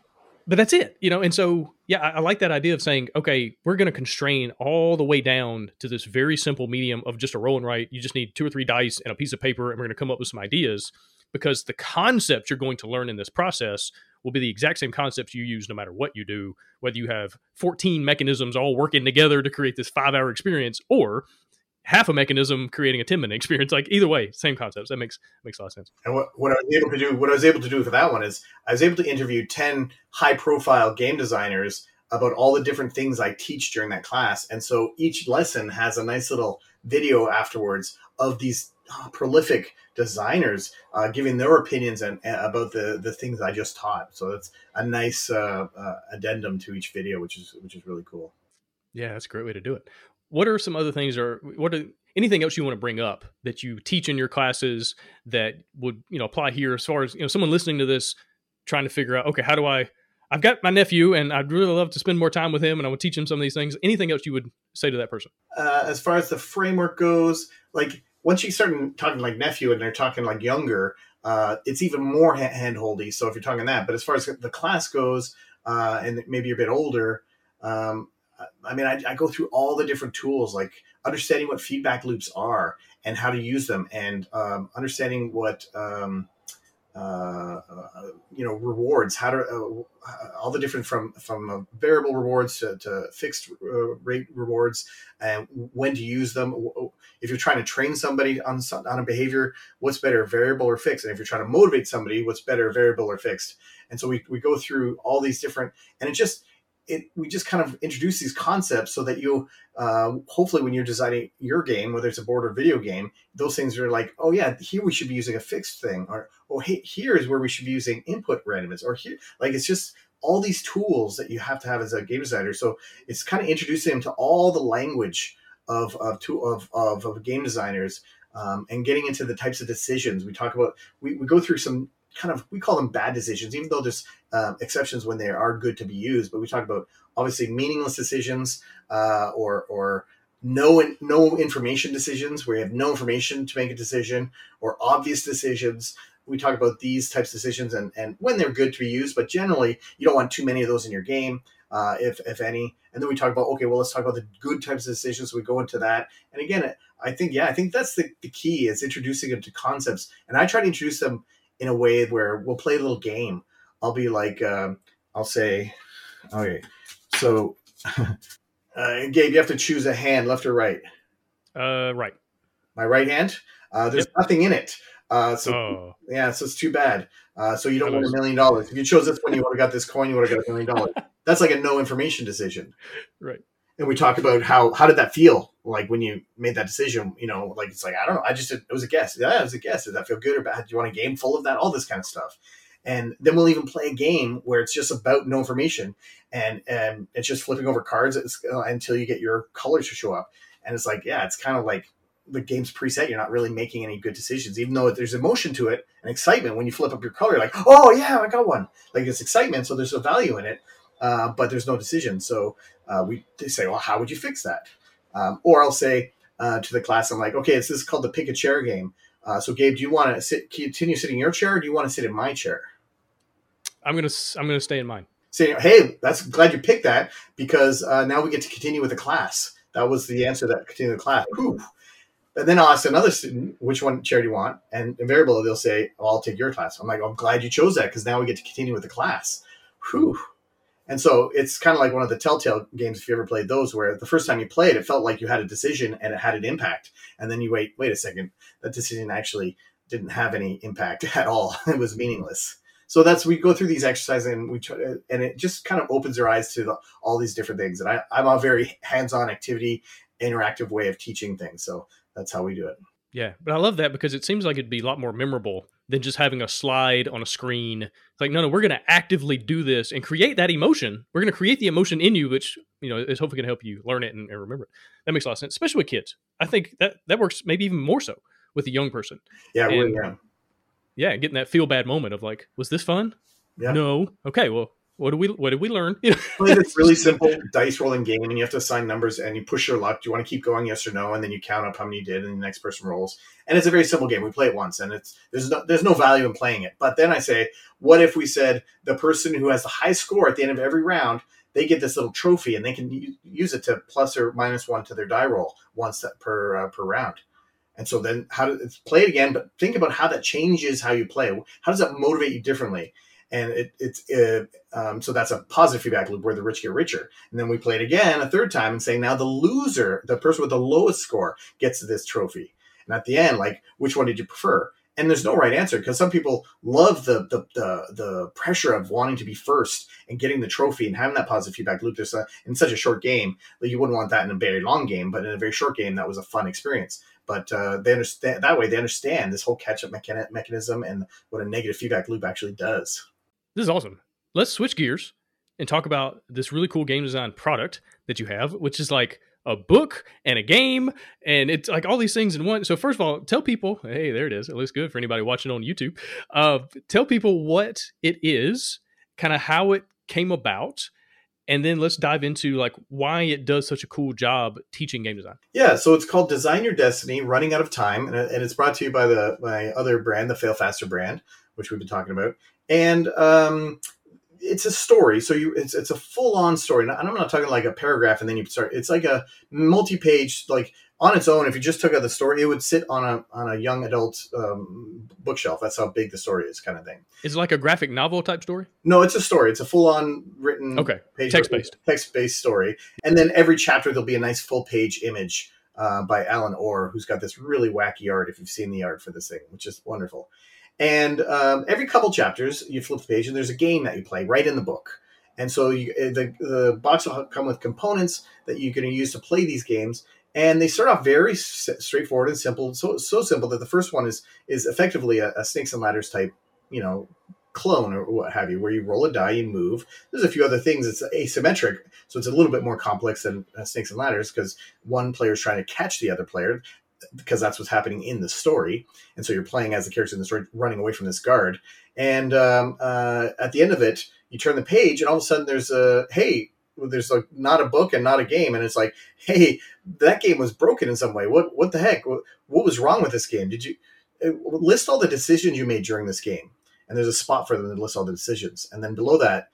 but that's it, you know. And so, yeah, I, I like that idea of saying, okay, we're going to constrain all the way down to this very simple medium of just a roll and write. You just need two or three dice and a piece of paper, and we're going to come up with some ideas because the concepts you're going to learn in this process will be the exact same concepts you use no matter what you do, whether you have 14 mechanisms all working together to create this five hour experience, or half a mechanism creating a 10 minute experience. Like either way, same concepts. That makes makes a lot of sense. And what, what I was able to do, what I was able to do for that one is I was able to interview 10 high profile game designers about all the different things I teach during that class. And so each lesson has a nice little video afterwards of these uh, prolific designers uh, giving their opinions and uh, about the the things I just taught. So it's a nice uh, uh, addendum to each video, which is which is really cool. Yeah, that's a great way to do it. What are some other things, or what are anything else you want to bring up that you teach in your classes that would you know apply here? As far as you know, someone listening to this trying to figure out, okay, how do I? I've got my nephew, and I'd really love to spend more time with him, and I would teach him some of these things. Anything else you would say to that person? Uh, as far as the framework goes, like once you start talking like nephew and they're talking like younger, uh, it's even more handholdy. So if you're talking that, but as far as the class goes, uh, and maybe you're a bit older, um, I mean, I, I, go through all the different tools, like understanding what feedback loops are and how to use them, and um, understanding what um, uh, uh, you know rewards how to uh, all the different from from variable rewards to, to fixed rate rewards and when to use them. If you're trying to train somebody on on a behavior what's better variable or fixed? And if you're trying to motivate somebody what's better variable or fixed? And so we, we go through all these different and it just it we just kind of introduce these concepts so that you uh, hopefully when you're designing your game whether it's a board or video game those things are like oh yeah here we should be using a fixed thing or oh hey here's where we should be using input randomness or here like it's just all these tools that you have to have as a game designer. So it's kind of introducing them to all the language of of of, of, of game designers um, and getting into the types of decisions. We talk about we, we go through some kind of we call them bad decisions, even though there's uh, exceptions when they are good to be used. But we talk about obviously meaningless decisions uh, or or no no information decisions where you have no information to make a decision or obvious decisions. We talk about these types of decisions and, and when they're good to be used, but generally you don't want too many of those in your game, uh, if if any. And then we talk about okay, well let's talk about the good types of decisions. We go into that, and again, I think yeah, I think that's the, the key is introducing them to concepts, and I try to introduce them in a way where we'll play a little game. I'll be like, uh, I'll say, okay, so uh, Gabe, you have to choose a hand, left or right. Uh, right. My right hand. Uh, there's yep. nothing in it. Uh, so oh. yeah, so it's too bad. Uh, so you don't win a million dollars. If you chose this one, you would have got this coin. You would have got a million dollars. That's like a no information decision. Right. And we talk about how how did that feel like when you made that decision, you know, like it's like I don't know, I just it was a guess. Yeah, it was a guess. Did that feel good or bad? Do you want a game full of that? All this kind of stuff. And then we'll even play a game where it's just about no information, and and it's just flipping over cards uh, until you get your colors to show up. And it's like, yeah, it's kind of like the game's preset. You're not really making any good decisions, even though there's emotion to it and excitement when you flip up your color. Like, oh yeah, I got one. Like it's excitement, so there's a value in it, uh, but there's no decision. So uh, we say, well, how would you fix that? Um, or I'll say uh, to the class, I'm like, okay, it's this is called the pick a chair game. Uh, so Gabe, do you want to sit, continue sitting in your chair, or do you want to sit in my chair? I'm gonna I'm gonna stay in mine. Say, hey, that's glad you picked that because uh, now we get to continue with the class. That was the answer that continued the class. Whew. And then I'll ask another student, which one chair do you want? And invariably they'll say, oh, I'll take your class. I'm like, I'm glad you chose that because now we get to continue with the class. Whew. And so it's kind of like one of the Telltale games, if you ever played those, where the first time you played, it felt like you had a decision and it had an impact. And then you wait, wait a second, that decision actually didn't have any impact at all. it was meaningless. So that's we go through these exercises and we try, and it just kind of opens your eyes to the, all these different things. And I, I'm a very hands-on activity, interactive way of teaching things. So that's how we do it. Yeah, but I love that because it seems like it'd be a lot more memorable than just having a slide on a screen. It's like, no, no, we're going to actively do this and create that emotion. We're going to create the emotion in you, which you know is hopefully going to help you learn it and, and, remember it. That makes a lot of sense, especially with kids. I think that that works maybe even more so with a young person. Yeah, and, really, yeah. Yeah, getting that feel bad moment of like, was this fun? Yeah. No. Okay. Well, what do we what did we learn? Play this really simple dice rolling game, and you have to assign numbers, and you push your luck. Do you want to keep going, yes or no? And then you count up how many you did, and the next person rolls. And it's a very simple game. We play it once, and it's there's no there's no value in playing it. But then I say, what if we said the person who has the high score at the end of every round, they get this little trophy, and they can use it to plus or minus one to their die roll once per uh, per round. And so then how to play it again, but think about how that changes how you play. How does that motivate you differently? And it, it's it, um, so that's a positive feedback loop where the rich get richer. And then we play it again a third time and say now the loser, the person with the lowest score, gets this trophy. And at the end, like which one did you prefer? and there's no right answer because some people love the, the, the the pressure of wanting to be first and getting the trophy and having that positive feedback loop. There's a, in such a short game that you wouldn't want that in a very long game, but in a very short game, that was a fun experience. But uh, they understand that way. They understand this whole catch up mechan- mechanism and what a negative feedback loop actually does. This is awesome. Let's switch gears and talk about this really cool game design product that you have, which is like a book and a game and it's like all these things in one. So first of all tell people hey there it is. It looks good for anybody watching on youtube. Uh, tell people what it is kind of how it came about and then let's dive into like why it does such a cool job teaching game design. Yeah so it's called design your destiny running out of time and it's brought to you by the my other brand the fail faster brand which we've been talking about and um, it's a story so you it's it's a full on story. And i'm not talking like a paragraph and then you start it's like a multi-page like on its own if you just took out the story it would sit on a on a young adult um, bookshelf. That's how big the story is kind of thing. Is it like a graphic novel type story? No it's a story. It's a full on written okay. text based text based story. And then every chapter there'll be a nice full page image uh, by alan orr who's got this really wacky art if you've seen the art for this thing which is wonderful and um, every couple chapters, you flip the page, and there's a game that you play right in the book. And so you, eh, the the box will come with components that you can use to play these games. And they start off very straightforward and simple. So so simple that the first one is is effectively a, a snakes and ladders type, you know, clone or what have you, where you roll a die, you move. There's a few other things. It's asymmetric, so it's a little bit more complex than uh, snakes and ladders because one player is trying to catch the other player because that's what's happening in the story. And so you're playing as the character in the story, running away from this guard. And um, uh, at the end of it, you turn the page, and all of a sudden there's a hey, there's like not a book and not a game, and it's like, hey, that game was broken in some way. What what the heck? What, what was wrong with this game? Did you uh, list all the decisions you made during this game? And there's a spot for them to list all the decisions. And then below that,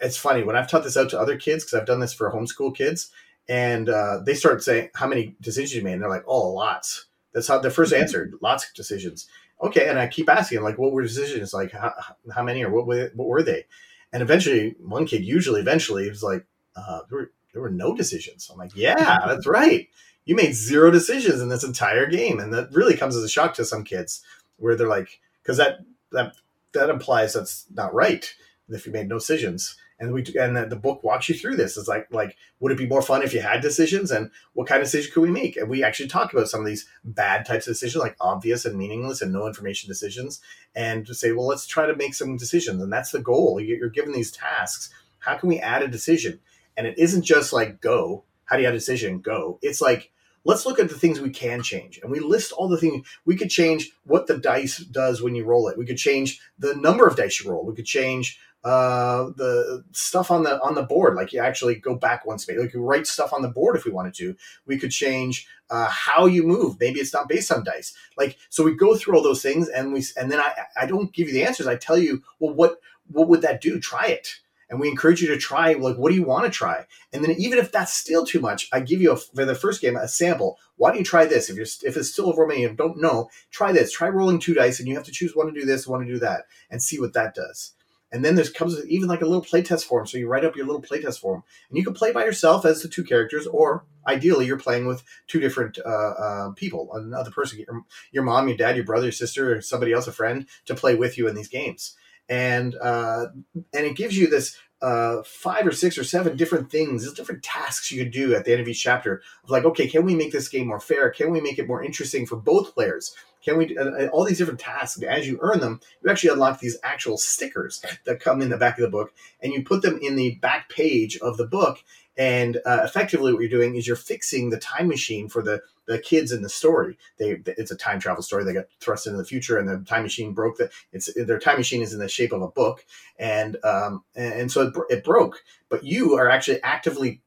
it's funny when I've taught this out to other kids because I've done this for homeschool kids and uh, they start saying how many decisions you made? And they're like oh lots. That's how the first mm-hmm. answer lots of decisions. Okay and i keep asking like what were decisions? Like how, how many or what were, what were they? And eventually one kid usually eventually was like uh, there, were, there were no decisions. I'm like yeah that's right. You made zero decisions in this entire game. And that really comes as a shock to some kids where they're like because that that that implies that's not right if you made no decisions and we and the, the, book walks you through this. It's like like would it be more fun if you had decisions, and what kind of decision could we make? And we actually talk about some of these bad types of decisions, like obvious and meaningless and no information decisions, and to say, well, let's try to make some decisions, and that's the goal. You're given these tasks. How can we add a decision? And it isn't just like go. How do you add a decision? Go. It's like let's look at the things we can change and we list all the things we could change what the dice does when you roll it we could change the number of dice you roll we could change uh, the stuff on the on the board. Like you actually go back one space. Like you write stuff on the board if we wanted to. We could change uh, how you move. Maybe it's not based on dice. Like so, we go through all those things, and we and then I I don't give you the answers. I tell you, well, what what would that do? Try it. And we encourage you to try, like, what do you want to try? And then, even if that's still too much, I give you a, for the first game a sample. Why don't you try this? If you're if it's still you don't know, try this. Try rolling two dice, and you have to choose one to do this, one to do that, and see what that does. And then there's comes even like a little playtest form. So you write up your little playtest form, and you can play by yourself as the two characters, or ideally you're playing with two different uh, uh, people, another person, your, your, mom, your dad, your brother, your sister, or somebody else, a friend, to play with you in these games. And uh, and it gives you this uh, five or six or seven different things, different tasks you could do at the end of each chapter of like, okay, can we make this game more fair? Can we make it more interesting for both players? Can we uh, all these different tasks? As you earn them, you actually unlock these actual stickers that come in the back of the book, and you put them in the back page of the book. And uh, effectively, what you're doing is you're fixing the time machine for the the kids in the story. They it's a time travel story. They got thrust into the future, and the time machine broke. The it's their time machine is in the shape of a book, and um and so it, it broke. But you are actually actively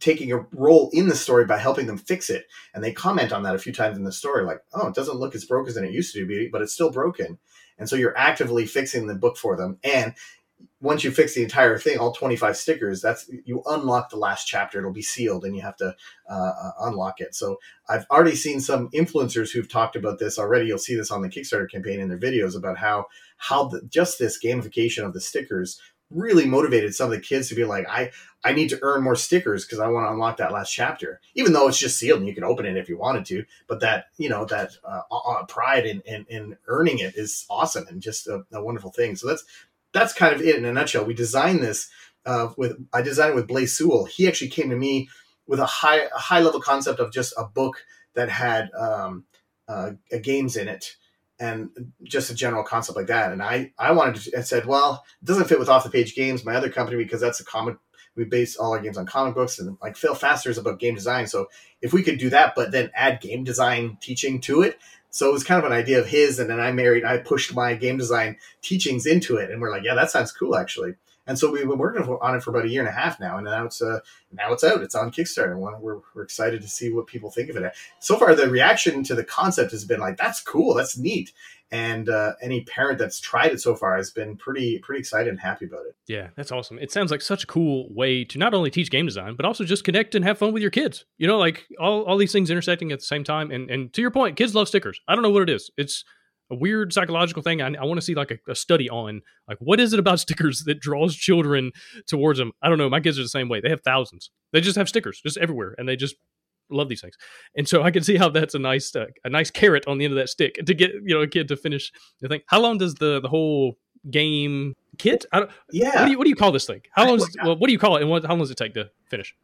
taking a role in the story by helping them fix it. And they comment on that a few times in the story, like, "Oh, it doesn't look as broken as it used to be, but it's still broken." And so you're actively fixing the book for them, and once you fix the entire thing, all 25 stickers, that's you unlock the last chapter. It'll be sealed and you have to uh, uh, unlock it. So I've already seen some influencers who've talked about this already. You'll see this on the Kickstarter campaign in their videos about how how the, just this gamification of the stickers really motivated some of the kids to be like, I I need to earn more stickers because I want to unlock that last chapter, even though it's just sealed and you can open it if you wanted to. But that you know that uh, uh, pride in, in, in earning it is awesome and just a, a, wonderful thing. So that's that's kind of it in a nutshell. We designed this uh, with I designed it with Blaze Sewell. He actually came to me with a high a high level concept of just a book that had um, uh, games in it and just a general concept like that. And I, I wanted to, I said, well, it doesn't fit with off the page games, my other company, because that's a comic. We base all our games on comic books and like Fail Faster is about game design. So if we could do that, but then add game design teaching to it. So it was kind of an idea of his. And then I married, I pushed my game design teachings into it. And we're like, yeah, that sounds cool actually. And so we've been working on it for about a year and a half now, and now it's uh, now it's out. It's on Kickstarter, we're, we're excited to see what people think of it. So far, the reaction to the concept has been like, "That's cool, that's neat," and uh, any parent that's tried it so far has been pretty pretty excited and happy about it. Yeah, that's awesome. It sounds like such a cool way to not only teach game design, but also just connect and have fun with your kids. You know, like all, all these things intersecting at the same time. And and to your point, kids love stickers. I don't know what it is. It's a weird psychological thing. I, I want to see like a, a, study on like what is it about stickers that draws children towards them. I don't know. My kids are the same way. They have thousands. They just have stickers just everywhere, and they just love these things. And so I can see how that's a nice uh, a nice carrot on the end of that stick to get you know a kid to finish the thing. How long does the the whole game kit? I don't, yeah. What do you what do you call this thing? How long? Is, well, what do you call it? And what, how long does it take to finish?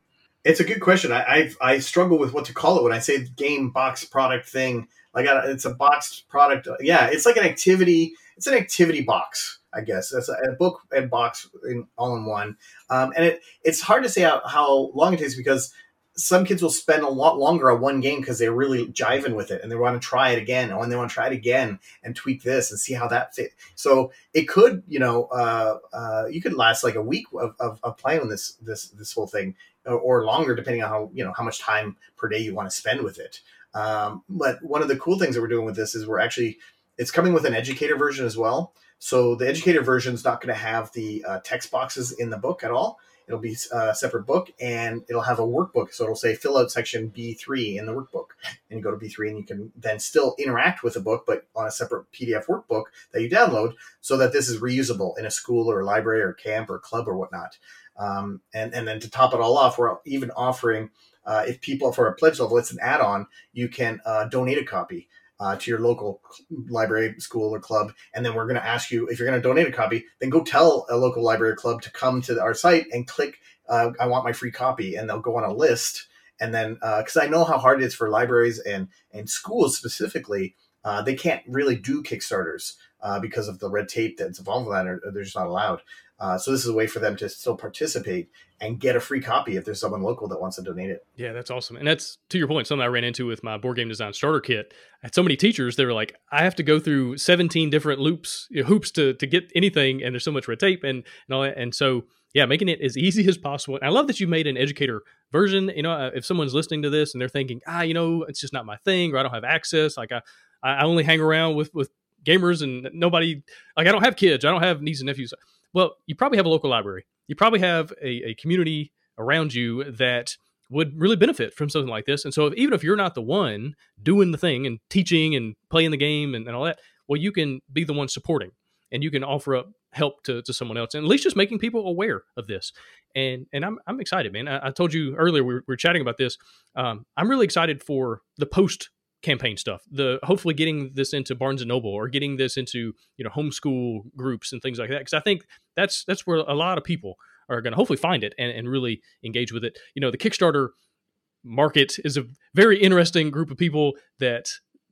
It's a good question. I I've, i struggle with what to call it when I say game box product thing. Like it's a boxed product. Yeah, it's like an activity. It's an activity box, I guess. It's a, a book and box in, all in one. Um, and it it's hard to say how, how long it takes because some kids will spend a lot longer on one game because they're really jiving with it and they want to try it again and they want to try it again and tweak this and see how that fits. So it could, you know, uh, uh, you could last like a week of, of, of playing this this this whole thing or, or, longer depending on how you know how much time per day you want to spend with it. Um, but one of the cool things that we're doing with this is we're actually it's coming with an educator version as well. So the educator version is not going to have the uh, text boxes in the book at all. It'll be a separate book and it'll have a workbook. So it'll say fill out section B3 in the workbook. And you go to B3 and you can then still interact with the book, but on a separate PDF workbook that you download so that this is reusable in a school or a library or camp or club or whatnot. Um, and, and then to top it all off, we're even offering uh, if people for a pledge level, it's an add-on. You can uh, donate a copy uh, to your local library, school, or club, and then we're going to ask you if you're going to donate a copy. Then go tell a local library or club to come to our site and click. Uh, I want my free copy, and they'll go on a list. And then, because uh, I know how hard it is for libraries and and schools specifically, uh, they can't really do Kickstarters because of the red tape that's involved with that, or they're just not allowed. Uh, so this is a way for them to still participate and get a free copy if there's someone local that wants to donate it. Yeah, that's awesome. And that's to your point, something I ran into with my board game design starter kit. I had so many teachers, they were like, I have to go through 17 different loops, you know, hoops to, to get anything. And there's so much red tape and, and all that. And so, yeah, making it as easy as possible. And I love that you made an educator version. You know, uh, if someone's listening to this and they're thinking, ah, you know, it's just not my thing, or I don't have access. Like I, I only hang around with, with gamers and nobody, like I don't have kids. I don't have nieces and nephews well, you probably have a local library. You probably have a, a community around you that would really benefit from something like this. And so, if, even if you're not the one doing the thing and teaching and playing the game and, and all that, well, you can be the one supporting and you can offer up help to, to someone else and at least just making people aware of this. And and I'm, I'm excited, man. I, I told you earlier, we were, we were chatting about this. Um, I'm really excited for the post campaign stuff. The hopefully getting this into barnes and noble or getting this into you know homeschool groups and things like that because i think that's that's where a lot of people are going to hopefully find it and, and really engage with it. You know the kickstarter market is a very interesting group of people that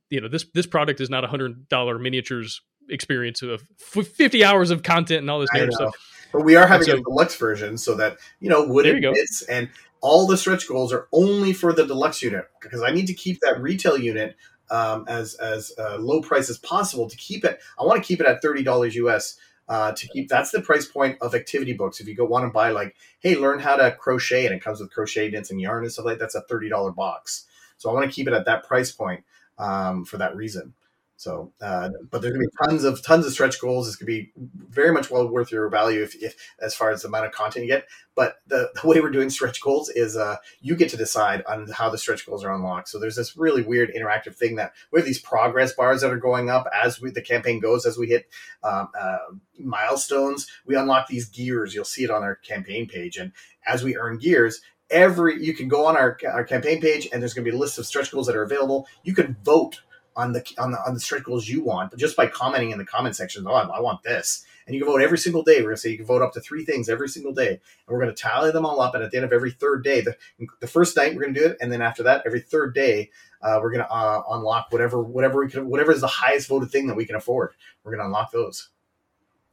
you know this this product is not a hundred dollar miniatures experience of 50 hours of content and all this stuff. But we are having so, a deluxe version so that you know wooden bits and all the stretch goals are only for the deluxe unit because I need to keep that retail unit um, as as uh, low price as possible to keep it. I want to keep it at thirty dollars US. Uh, to keep that's the price point of activity books. If you go want to buy like, hey, learn how to crochet, and it comes with crochet knits and yarn and stuff like that, that's a thirty dollar box. So I want to keep it at that price point um, for that reason. So, uh, but there's gonna be tons of tons of stretch goals. It's gonna be very much well worth your value if, if as far as the amount of content you get. But the, the way we're doing stretch goals is uh, you get to decide on how the stretch goals are unlocked. So there's this really weird interactive thing that we have these progress bars that are going up as we, the campaign goes. As we hit um, uh, milestones, we unlock these gears. You'll see it on our campaign page, and as we earn gears, every you can go on our, our campaign page and there's going to be a list of stretch goals that are available you can vote on the on the on the stretch goals you want, but just by commenting in the comment section, oh, I want this, and you can vote every single day. We're gonna say you can vote up to three things every single day, and we're gonna tally them all up. And at the end of every third day, the, the first night we're gonna do it, and then after that, every third day, uh, we're gonna uh, unlock whatever whatever we can whatever is the highest voted thing that we can afford. We're gonna unlock those.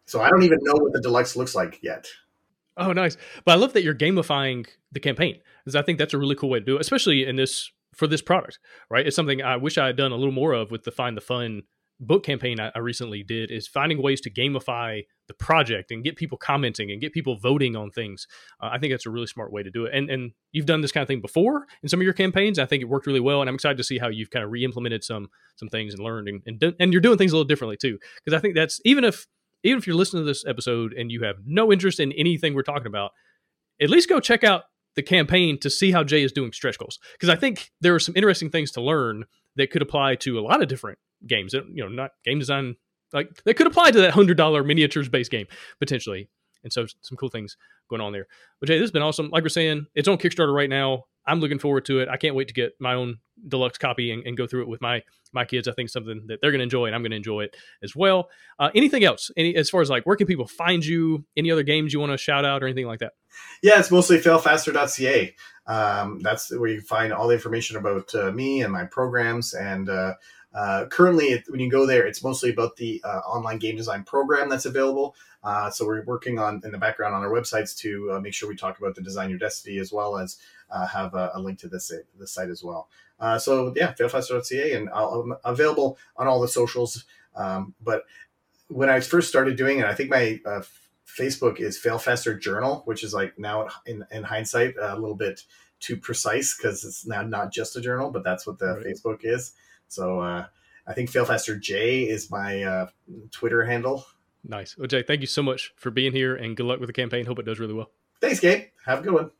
So I don't even know what the deluxe looks like yet. Oh, nice! But I love that you're gamifying the campaign because I think that's a really cool way to do it, especially in this for this product, right? It's something I wish I had done a little more of with the Find the Fun book campaign I, I recently did is finding ways to gamify the project and get people commenting and get people voting on things. Uh, I think that's a really smart way to do it. And and you've done this kind of thing before in some of your campaigns. I think it worked really well, and I'm excited to see how you've kind of re-implemented some some things and learned and and, and you're doing things a little differently too. Because I think that's even if even if you're listening to this episode and you have no interest in anything we're talking about, at least go check out the campaign to see how Jay is doing stretch goals because I think there are some interesting things to learn that could apply to a lot of different games. You know, not game design like they could apply to that hundred dollar miniatures based game potentially. And so some cool things going on there. But Jay, this has been awesome. Like we're saying, it's on Kickstarter right now. I'm looking forward to it. I can't wait to get my own deluxe copy and, and go through it with my my kids. I think something that they're going to enjoy, and I'm going to enjoy it as well. Uh, anything else? Any as far as like where can people find you? Any other games you want to shout out or anything like that? Yeah, it's mostly failfaster.ca. Um, that's where you find all the information about uh, me and my programs. And uh, uh, currently, when you go there, it's mostly about the uh, online game design program that's available. Uh, so we're working on in the background on our websites to uh, make sure we talk about the design your destiny as well as uh, have a, a, link to this the site as well. Uh, so yeah, failfaster.ca and I'll, I'm available on all the socials. Um, but when I first started doing it, I think my uh, Facebook is Failfaster Journal, which is like now in, in hindsight a little bit too precise because it's now not just a journal, but that's what the right. Facebook is. So uh, I think Failfaster J is my uh, Twitter handle. Nice. Well, Jay, thank you so much for being here and good luck with the campaign. Hope it does really well. Thanks, Gabe. Have a good one.